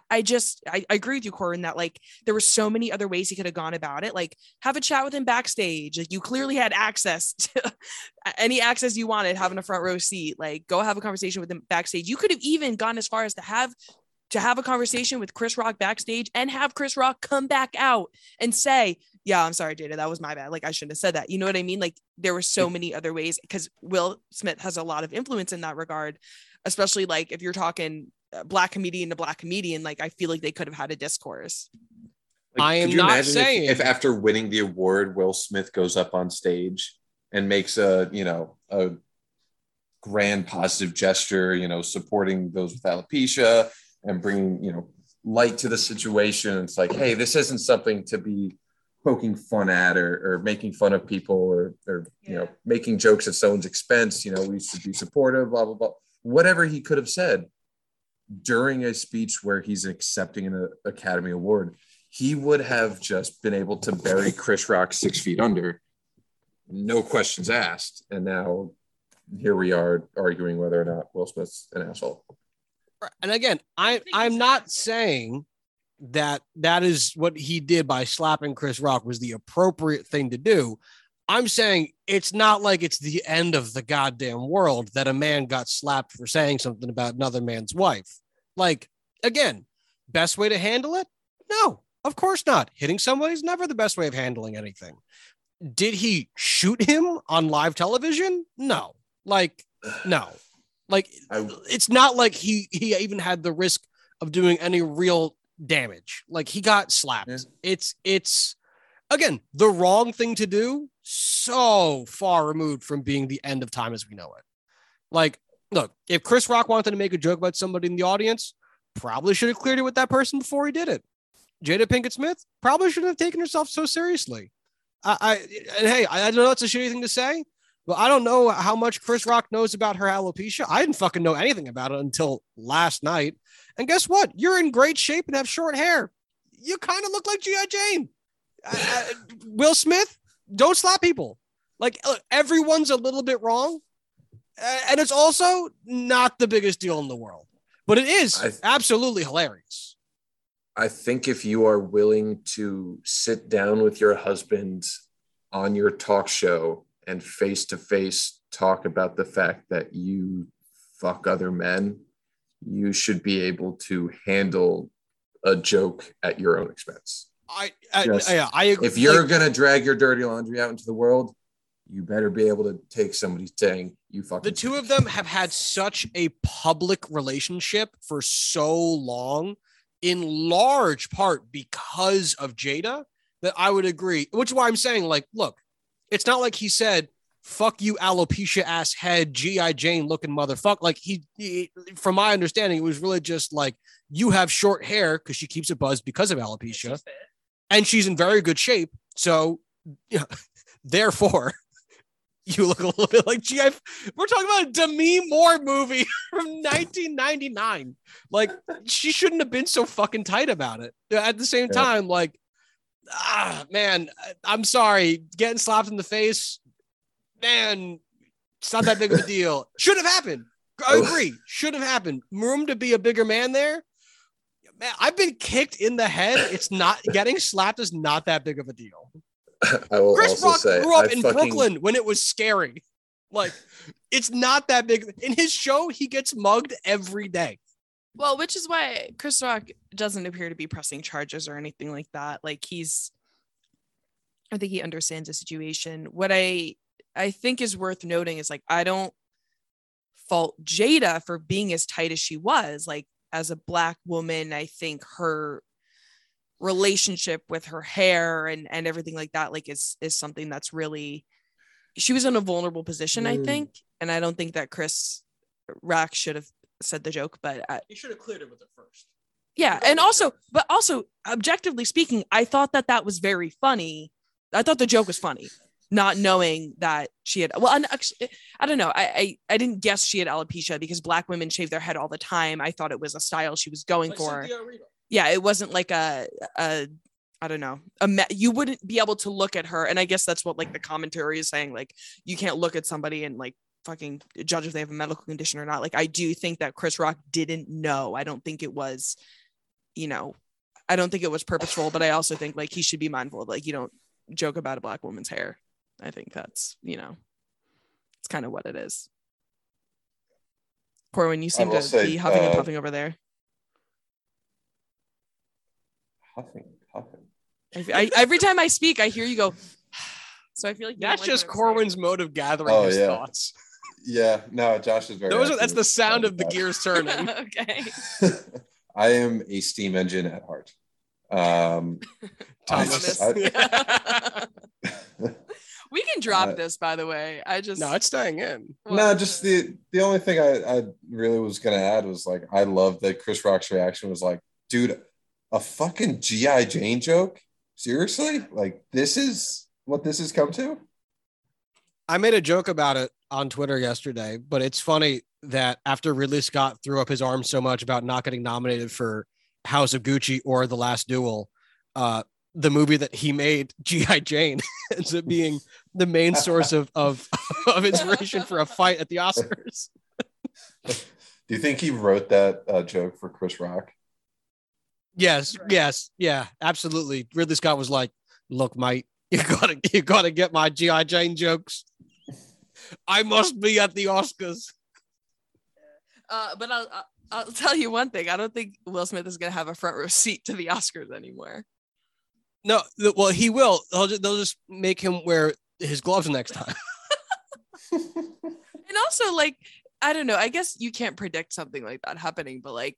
I- just, I, I agree with you, Corwin, that like there were so many other ways he could have gone about it. Like have a chat with him backstage. Like you clearly had access [laughs] to any access you wanted, having a front row seat. Like go have a conversation with him backstage. You could have even gone as far as to have to have a conversation with Chris Rock backstage and have Chris Rock come back out and say, "Yeah, I'm sorry, Jada, that was my bad. Like I shouldn't have said that." You know what I mean? Like there were so many other ways because Will Smith has a lot of influence in that regard, especially like if you're talking uh, black comedian to black comedian. Like I feel like they could have had a discourse. I am not imagine if- saying- if, after winning the award will smith goes up on stage and makes a you know a grand positive gesture you know supporting those with alopecia and bringing you know light to the situation. It's like hey this isn't something to be poking fun at or, or making fun of people or, or you know making jokes at someone's expense. You know we should be supportive blah blah blah. Whatever he could have said during a speech where he's accepting an academy award he would have just been able to bury chris rock six feet under no questions asked. And now here we are arguing whether or not will smith's an asshole And again, I I'm not saying that that is what he did by slapping Chris Rock was the appropriate thing to do. I'm saying it's not like it's the end of the goddamn world that a man got slapped for saying something about another man's wife. Like, again, best way to handle it? No, of course not. Hitting somebody is never the best way of handling anything. Did he shoot him on live television? No. Like, no. Like, I, it's not like he he even had the risk of doing any real damage. Like he got slapped. Yeah. It's it's again the wrong thing to do. So far removed from being the end of time as we know it. Like, look, if Chris Rock wanted to make a joke about somebody in the audience, probably should have cleared it with that person before he did it. Jada Pinkett Smith probably shouldn't have taken herself so seriously. I, I and hey, I, I know it's a shitty thing to say, but I don't know how much Chris Rock knows about her alopecia. I didn't fucking know anything about it until last night. And guess what? You're in great shape and have short hair. You kind of look like G.I. Jane. Uh, uh, Will Smith, don't slap people. Like everyone's a little bit wrong. Uh, and it's also not the biggest deal in the world, but it is I- absolutely hilarious. I think if you are willing to sit down with your husband on your talk show and face to face talk about the fact that you fuck other men, you should be able to handle a joke at your own expense. I, I, Yes. yeah, I agree. If you're Like, going to drag your dirty laundry out into the world, you better be able to take somebody saying you fucking the two of them have had such a public relationship for so long, in large part because of Jada, that I would agree. Which is why I'm saying, like, look, it's not like he said, "Fuck you, alopecia ass head, GI Jane looking motherfucker." Like he, he, from my understanding, it was really just like you have short hair because she keeps it buzzed because of alopecia, and she's in very good shape. So, yeah, [laughs] therefore, [laughs] you look a little bit like GI. We're talking about a Demi Moore movie [laughs] from 1999. Like she shouldn't have been so fucking tight about it. At the same Yeah. time, like, ah, man, I'm sorry, getting slapped in the face, man, it's not that big of a deal. Should have happened. I agree. Should have happened. Room to be a bigger man there. Man, I've been kicked in the head. It's not getting slapped is not that big of a deal. [laughs] I will Chris also Rock say grew up I in fucking- Brooklyn when it was scary. Like, it's not that big. In his show, he gets mugged every day. Well, which is why Chris Rock doesn't appear to be pressing charges or anything like that. Like he's I think he understands the situation. What I I think is worth noting is like I don't fault Jada for being as tight as she was. Like as a black woman, I think her relationship with her hair and and everything like that like is is something that's really she was in a vulnerable position, I Mm. think, and I don't think that Chris Rock should have said the joke, but I, He should have cleared it with it first. yeah and also but also objectively speaking i thought that that was very funny i thought the joke was funny not knowing that she had well and actually, i don't know I, I i didn't guess she had alopecia because black women shave their head all the time i thought it was a style she was going for yeah it wasn't like a a I don't know. A me- you wouldn't be able to look at her, and I guess that's what like the commentary is saying. Like you can't look at somebody and like fucking judge if they have a medical condition or not. Like I do think that Chris Rock didn't know. I don't think it was, you know, I don't think it was purposeful, but I also think like he should be mindful of like you don't joke about a black woman's hair. I think that's you know, it's kind of what it is. Corwin, you seem to say, be huffing and uh, puffing over there. Huffing, huffing. I, I, every time I speak, I hear you go. [sighs] So I feel like That's like just what I'm saying. Corwin's mode of gathering Oh, his yeah. thoughts. Yeah, no, Josh is very. Those are, that's the sound of the gears turning. [laughs] okay. [laughs] I am a steam engine at heart. Um, I Thomas. just- I- [laughs] we can drop Uh, this, by the way. I just no, it's staying in. no, just the the only thing I, I really was gonna add was like I love that Chris Rock's reaction was like, dude, a fucking GI Jane joke. Seriously, like this is what this has come to. I made a joke about it on Twitter yesterday, but it's funny that after Ridley Scott threw up his arms so much about not getting nominated for House of Gucci or The Last Duel, uh, the movie that he made, [laughs] G.I. Jane, ends up being the main source of, of, [laughs] of inspiration for a fight at the Oscars. [laughs] Do you think he wrote that uh, joke for Chris Rock? Yes, yes, yeah, absolutely. Ridley Scott was like, "Look, mate, you gotta, you gotta get my GI Jane jokes. I must be at the Oscars." Uh, but I'll, I'll tell you one thing. I don't think Will Smith is gonna have a front row seat to the Oscars anymore. No, well, he will. They'll just, they'll just make him wear his gloves next time. [laughs] [laughs] And also, like, I don't know. I guess you can't predict something like that happening, but like,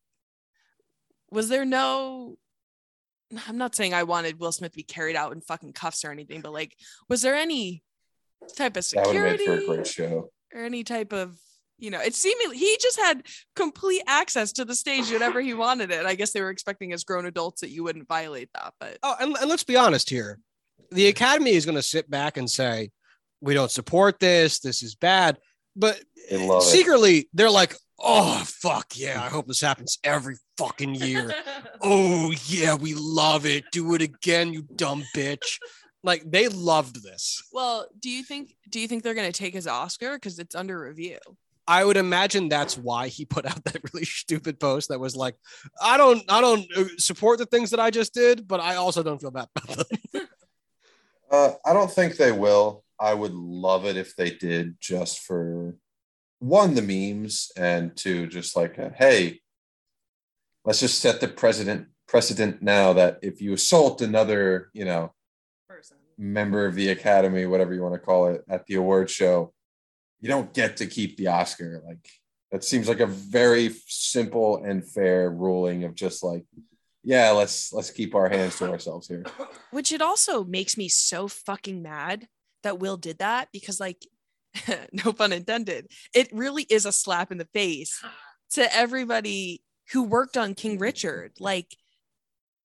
was there no? I'm not saying I wanted Will Smith to be carried out in fucking cuffs or anything, but like, was there any type of That would have made security for a great show. or any type of you know, it seemingly he just had complete access to the stage whenever he wanted it. I guess they were expecting as grown adults that you wouldn't violate that, but Oh, and, and let's be honest here. The Academy is going to sit back and say, "We don't support this. This is bad." But They love it. secretly, they're like, "Oh fuck yeah! I hope this happens every fucking year." [laughs] oh yeah, we love it. Do it again, you dumb bitch. [laughs] Like they loved this. well, do you think do you think they're gonna take his Oscar because it's under review? I would imagine that's why he put out [laughs] that really stupid post that was like, "I don't, I don't uh, support the things that I just did, but I also don't feel bad about them." [laughs] Uh, I don't think they will. I would love it if they did, just for one, the memes, and two, just like, a, hey, let's just set the precedent precedent now that if you assault another, you know, Person. Member of the academy, whatever you want to call it, at the award show, you don't get to keep the Oscar. Like that seems like a very simple and fair ruling of just like, yeah, let's let's keep our hands to ourselves here. [laughs] Which it also makes me so fucking mad that Will did that because, like, [laughs] no pun intended, it really is a slap in the face to everybody who worked on King Richard. Like,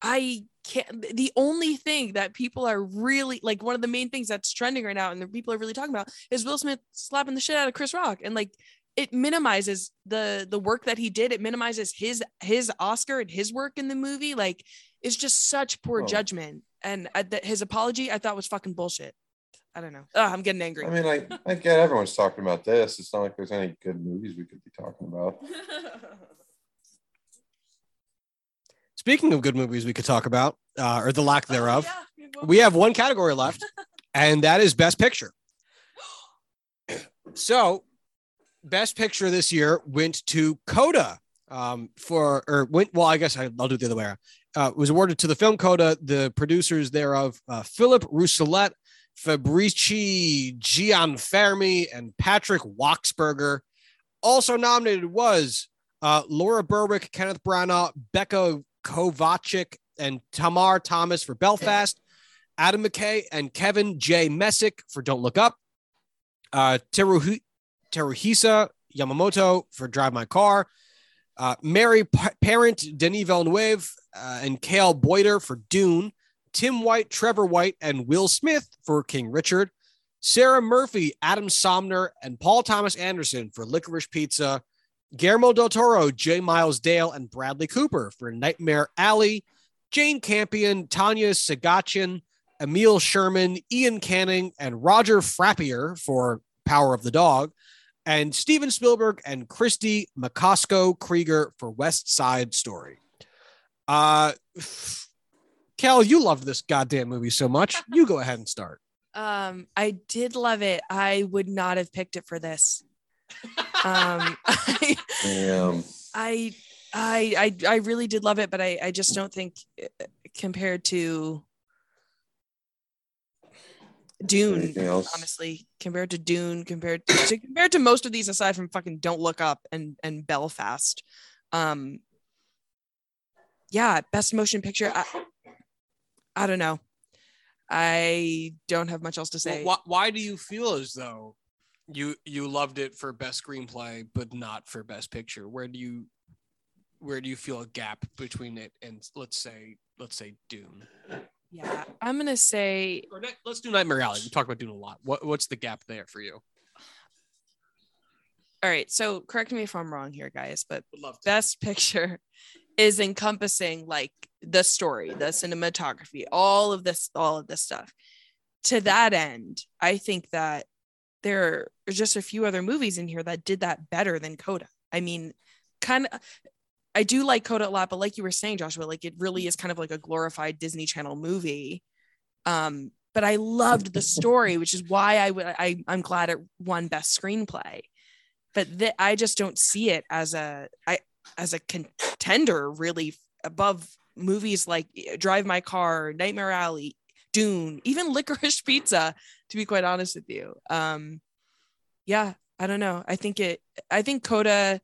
I can't, the only thing that people are really like, one of the main things that's trending right now and the people are really talking about is Will Smith slapping the shit out of Chris Rock. And like, it minimizes the the work that he did it minimizes his his oscar and his work in the movie like it's just such poor Oh. judgment and I, that his apology i thought was fucking bullshit i don't know Ugh, i'm getting angry I mean, I, I get everyone's talking about this. It's not like there's any good movies we could be talking about. [laughs] Speaking of good movies we could talk about, uh, or the lack thereof, Oh, yeah. we have one category left, [laughs] and that is Best Picture. [gasps] So, Best Picture this year went to Coda um, for, or went, well, I guess I, I'll do it the other way around. Uh, was awarded to the film Coda, the producers thereof, uh, Philip Rousselet, Fabrice Gianfermi, and Patrick Wachsberger. Also nominated was uh, Laura Berwick, Kenneth Branagh, Becca Kovacik, and Tamar Thomas for Belfast. Adam McKay and Kevin J. Messick for Don't Look Up. Uh, Teruhi- Teruhisa Yamamoto for Drive My Car. Uh, Mary Pa- Parent, Denis Villeneuve, uh, and Cale Boyter for Dune. Tim White, Trevor White, and Will Smith for King Richard. Sarah Murphy, Adam Somner, and Paul Thomas Anderson for Licorice Pizza. Guillermo del Toro, J. Miles Dale, and Bradley Cooper for Nightmare Alley. Jane Campion, Tanya Seghatchian, Emile Sherman, Iain Canning, and Roger Frappier for Power of the Dog, and Steven Spielberg and Kristie Macosko Krieger for West Side Story. Uh, Cal, you love this goddamn movie so much. You go ahead and start. [laughs] um i did love it i would not have picked it for this um [laughs] I, Damn. I I I I really did love it, but I I just don't think uh, compared to Dune, honestly, compared to Dune, compared to, to compared to most of these aside from fucking Don't Look Up and and Belfast, um, yeah, best motion picture. I, I don't know. I don't have much else to say. Why, why do you feel as though you you loved it for best screenplay, but not for best picture? Where do you where do you feel a gap between it and let's say let's say Dune? Yeah, I'm gonna say Or Night- let's do Nightmare Alley. We talk about Dune a lot. What what's the gap there for you? all right. So correct me if I'm wrong here, guys, but love best picture [laughs] is encompassing like the story the cinematography all of this all of this stuff to that end i think that there are just a few other movies in here that did that better than coda. I mean kind of i do like coda a lot but like you were saying joshua like it really is kind of like a glorified disney channel movie. Um but i loved the story which is why i would i i'm glad it won best screenplay. But th- i just don't see it as a i as a contender really above movies like Drive My Car, Nightmare Alley, Dune, even Licorice Pizza, to be quite honest with you. Um, yeah, I don't know. I think it, I think Coda,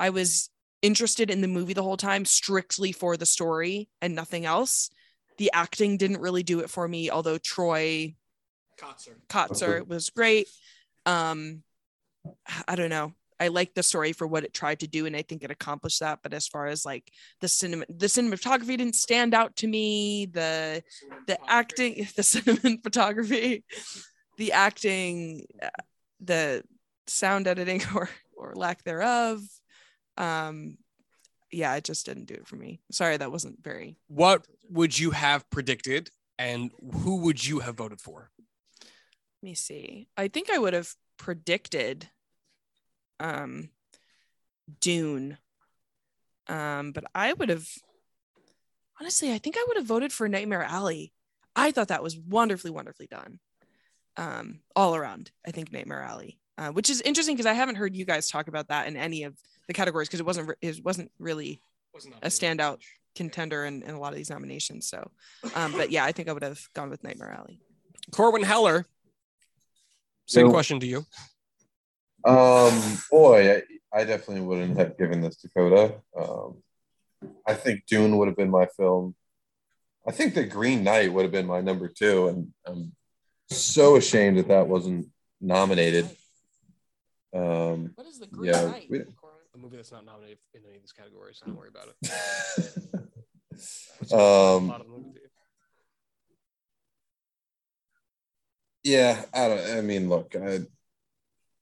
I was interested in the movie the whole time strictly for the story and nothing else. The acting didn't really do it for me, although Troy Kotsur Kotsur was great. Um, I don't know. I like the story for what it tried to do, and I think it accomplished that. But as far as like the cinema, the cinematography didn't stand out to me. The the acting, [laughs] the cinematography, the acting, uh, the sound editing [laughs] or or lack thereof. Um, yeah, it just didn't do it for me. Sorry, that wasn't very. What would you have predicted, and who would you have voted for? Let me see. I think I would have predicted um Dune. Um, but I would have honestly, I think I would have voted for Nightmare Alley. I thought that was wonderfully, wonderfully done. Um, all around, I think Nightmare Alley, uh, which is interesting because I haven't heard you guys talk about that in any of the categories because it wasn't re- it wasn't really a standout contender in, in a lot of these nominations. So, um, but yeah, I think I would have gone with Nightmare Alley. Corwin Heller. Same So- question to you. Um, boy, I, I definitely wouldn't have given this to Coda. Um, I think Dune would have been my film. I think The Green Knight would have been my number two, and I'm so ashamed that that wasn't nominated. Um, What is the Green Yeah, Knight? we- A movie that's not nominated in any of these categories, so don't worry about it. [laughs] um, Bottom movie to you. yeah, I don't. I mean, look, I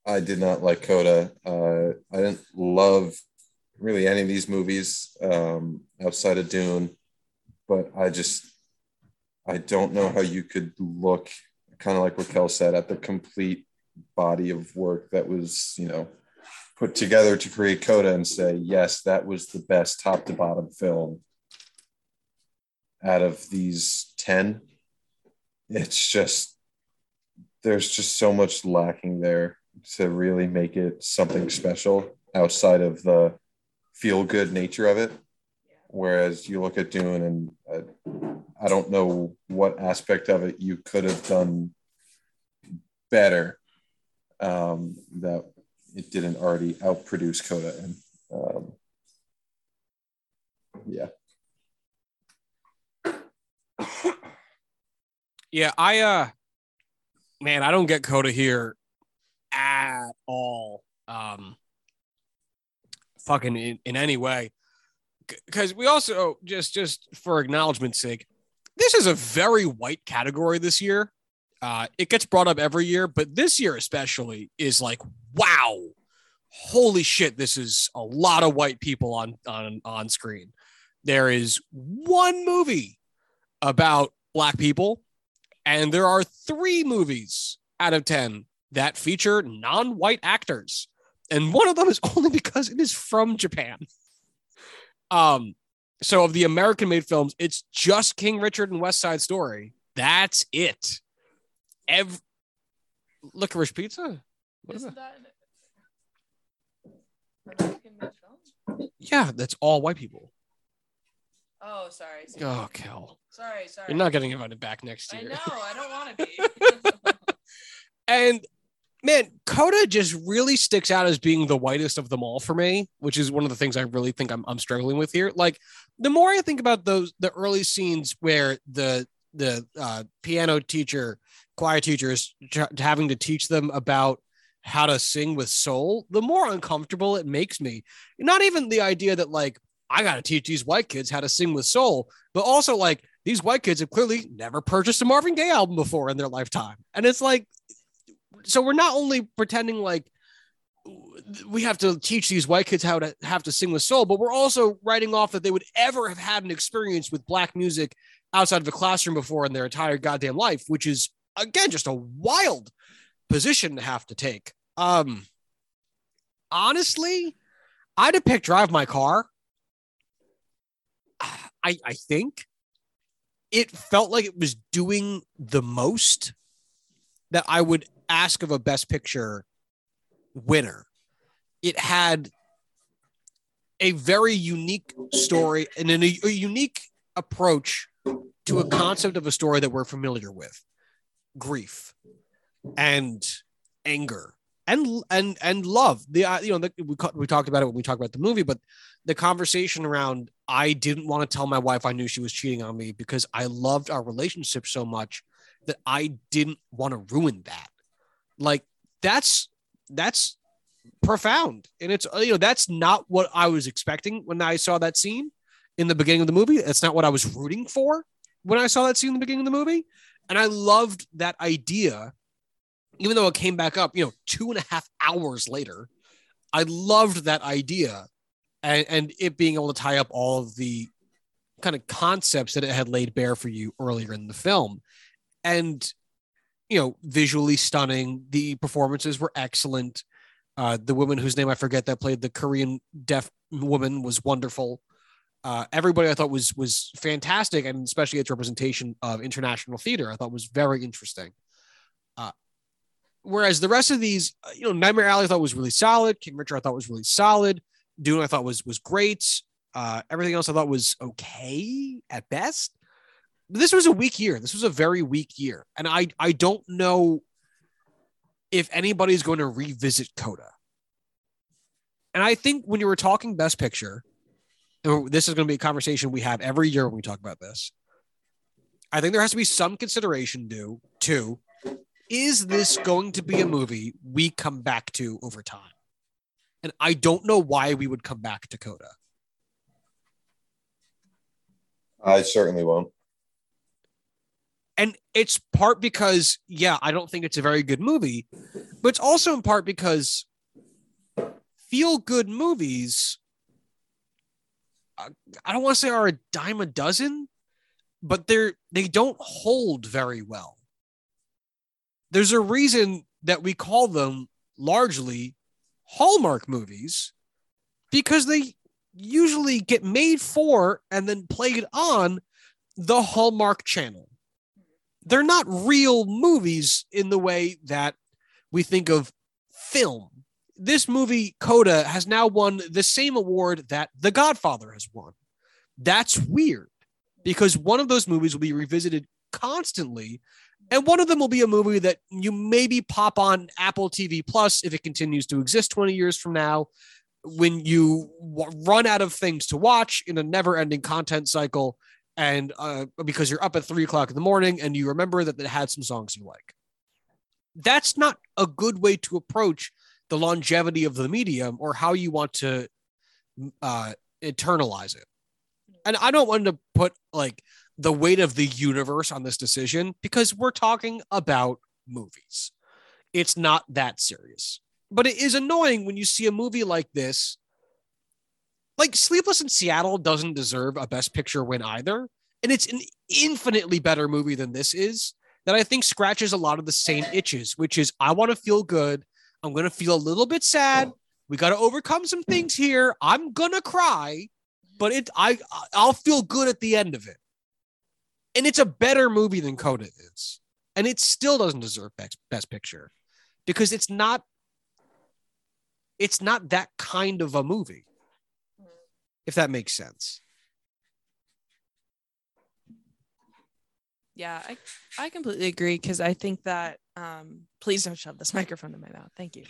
I did not like Coda. Uh, I didn't love really any of these movies um, outside of Dune, but I just I don't know how you could look kind of like Raquel said at the complete body of work that was you know put together to create Coda and say yes, that was the best top to bottom film out of these ten. It's just there's just so much lacking there to really make it something special outside of the feel good nature of it. Whereas you look at Dune, and uh, I don't know what aspect of it you could have done better um, that it didn't already outproduce Coda. And um, yeah, [coughs] Yeah, I uh man, I don't get Coda here at all. Um fucking in, in any way. Because we also just just for acknowledgement's sake, this is a very white category this year. Uh it gets brought up every year, but this year especially is like, wow, holy shit, this is a lot of white people on on on screen. There is one movie about black people and there are three movies out of 10 that feature non white actors. And one of them is [laughs] only because it is from Japan. Um, so of the American made films, it's just King Richard and West Side Story. That's it. Ev- Licorice Pizza? What is Isn't that? that an American-made film? Yeah, that's all white people. Oh, sorry. sorry. Oh, Kel. Sorry, sorry. You're not getting invited back next year. I know. I don't want to be. [laughs] And man, Coda just really sticks out as being the whitest of them all for me, which is one of the things I really think I'm, I'm struggling with here. Like the more I think about those the early scenes where the the uh, piano teacher, choir teacher is having to teach them about how to sing with soul, the more uncomfortable it makes me. Not even the idea that like I got to teach these white kids how to sing with soul, but also like these white kids have clearly never purchased a Marvin Gaye album before in their lifetime. And it's like, so we're not only pretending like we have to teach these white kids how to have to sing with soul, but we're also writing off that they would ever have had an experience with black music outside of a classroom before in their entire goddamn life, which is again just a wild position to have to take. Um honestly, I'd have picked drive my car. I I think it felt like it was doing the most that I would ask of a best picture winner. It had a very unique story and an, a, a unique approach to a concept of a story that we're familiar with. Grief and anger and and and love. The uh, you know the, we, we talked about it when we talked about the movie but the conversation around i didn't want to tell my wife i knew she was cheating on me because i loved our relationship so much that i didn't want to ruin that like that's that's profound. And it's uh, you know that's not what i was expecting when i saw that scene in the beginning of the movie. That's not what i was rooting for when i saw that scene in the beginning of the movie. And i loved that idea even though it came back up you know two and a half hours later i loved that idea and, and it being able to tie up all of the kind of concepts that it had laid bare for you earlier in the film. And you know visually stunning the performances were excellent uh, the woman whose name I forget that played the Korean deaf woman was wonderful. Uh, everybody I thought was was fantastic, and especially its representation of international theater, I thought was very interesting. Uh, whereas the rest of these, uh, you know, Nightmare Alley I thought was really solid. King Richard I thought was really solid. Dune I thought was was great. Uh, everything else I thought was okay at best. This was a weak year. This was a very weak year, and I I don't know if anybody's going to revisit Coda. And I think when you were talking Best Picture, this is going to be a conversation we have every year when we talk about this. I think there has to be some consideration due to is this going to be a movie we come back to over time? And I don't know why we would come back to Coda. I certainly won't. And it's part because, yeah, I don't think it's a very good movie, but it's also in part because feel good movies, uh, I don't want to say are a dime a dozen, but they're they don't hold very well. There's a reason that we call them largely Hallmark movies because they usually get made for and then played on the Hallmark channel. They're not real movies in the way that we think of film. This movie, Coda, has now won the same award that The Godfather has won. That's weird because one of those movies will be revisited constantly and one of them will be a movie that you maybe pop on Apple TV Plus if it continues to exist 20 years from now when you w- run out of things to watch in a never ending content cycle and uh, because you're up at three o'clock in the morning and you remember that it had some songs you like. That's not a good way to approach the longevity of the medium or how you want to uh, internalize it. And I don't want to put like the weight of the universe on this decision because we're talking about movies. It's not that serious. But it is annoying when you see a movie like this. Like Sleepless in Seattle doesn't deserve a Best Picture win either. And it's an infinitely better movie than this is that I think scratches a lot of the same itches, which is I want to feel good. I'm going to feel a little bit sad. We got to overcome some things here. I'm going to cry, but it I I'll feel good at the end of it and it's a better movie than Coda is, and it still doesn't deserve best, best picture because it's not it's not that kind of a movie if that makes sense Yeah, I, I completely agree because I think that um please don't shove this [laughs] microphone in my mouth. Thank you.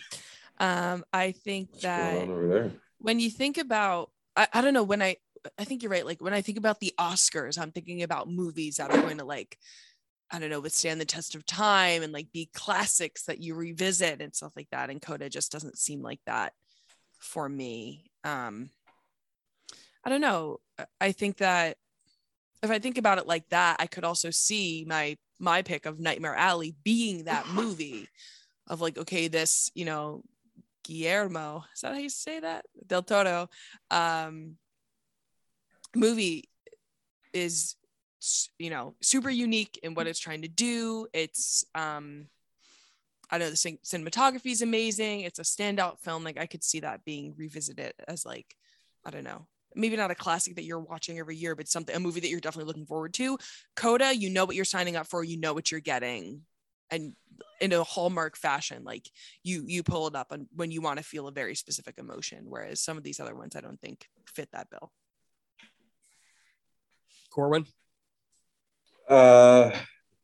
Um I think What's that going on over there? when you think about I, I don't know when I I think you're right. Like when I think about the Oscars, I'm thinking about movies that are going to like, I don't know, withstand the test of time and like be classics that you revisit and stuff like that. And Coda just doesn't seem like that for me. Um, I don't know. I think that if I think about it like that, I could also see my my pick of Nightmare Alley being that [laughs] movie of like, okay, this, you know, Guillermo, is that how you say that? Del Toro. Um, movie is you know super unique in what it's trying to do it's um i know the cin- cinematography is amazing it's a standout film like i could see that being revisited as like i don't know maybe not a classic that you're watching every year but something a movie that you're definitely looking forward to coda you know what you're signing up for you know what you're getting and in a hallmark fashion like you you pull it up and when you want to feel a very specific emotion whereas some of these other ones i don't think fit that bill corwin Uh,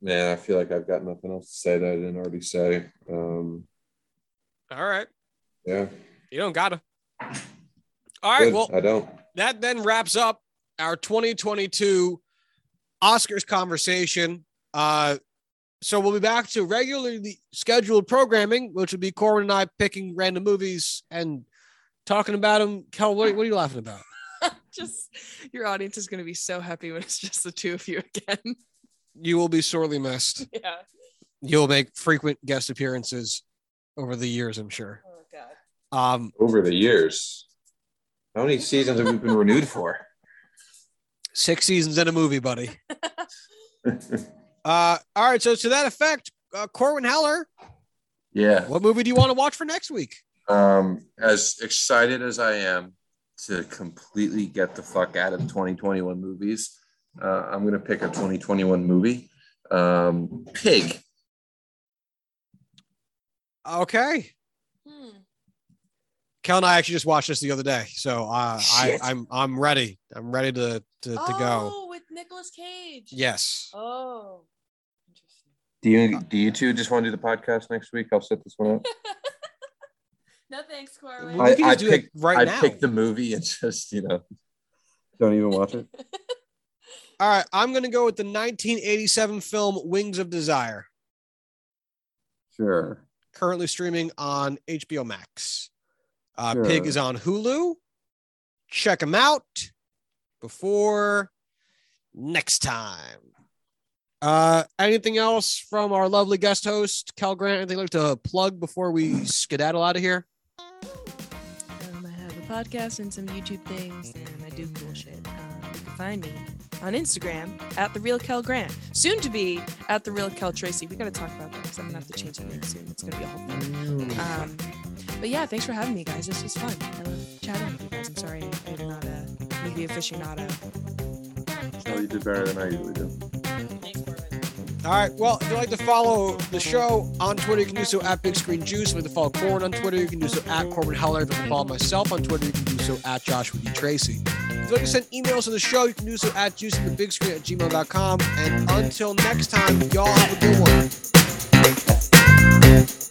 man, I feel like I've got nothing else to say that I didn't already say. Um, all right yeah. you don't gotta all right Good. well I don't. That then wraps up our 2022 Oscars conversation. Uh, so we'll be back to regularly scheduled programming, which would be Corwin and I picking random movies and talking about them. Kel, what, what are you laughing about? [laughs] just your audience is going to be so happy when it's just the two of you again. You will be sorely missed. [laughs] yeah. You'll make frequent guest appearances over the years, I'm sure. Oh god. Um, Over the years, how many seasons have we been renewed for? six seasons in a movie, buddy. [laughs] Uh, all right. So to that effect, uh, Corwin Heller, Yeah. what movie do you want to watch for next week? Um, as excited as I am to completely get the fuck out of 2021 movies, uh, I'm gonna pick a 2021 movie. Um, Pig. Okay. Hmm. Kel and I actually just watched this the other day, so uh, I, I'm I'm ready. I'm ready to to, to go. Oh, with Nicolas Cage. Yes. Oh. Interesting. Do you do you two just want to do the podcast next week? I'll set this one up. [laughs] no thanks, We Corwin. I- just I do picked- it right I now. pick the movie and [laughs] just you know Don't even watch it. [laughs] All right, I'm going to go with the 1987 film Wings of Desire, Sure. currently streaming on HBO Max. Uh, Sure. Pig is on Hulu. Check them out before next time. Uh, anything else from our lovely guest host, Cal Grant? Anything you'd like to plug before we skedaddle out of here? Um, I have a podcast and some YouTube things, and I do cool shit. Um, you can find me on Instagram at the real Kel Grant, soon to be at the real Kel Tracy. We got to talk about that because I'm gonna have to change the name soon. It's gonna be a whole thing. Mm. Um, but yeah, thanks for having me, guys. This was fun. I love chatting with you guys. I'm sorry I'm not a movie aficionado. So you did better than I usually do. All right. Well, if you'd like to follow the show on Twitter, you can do so at Big Screen Juice. If you'd like to follow Corwin on Twitter, you can do so at Corwin Heller. If you'd like to follow myself on Twitter, you can do so at Joshua D. Tracy. If you'd like to send emails to the show, you can do so at juicingthebigscreen at gmail.com. And until next time, y'all have a good one.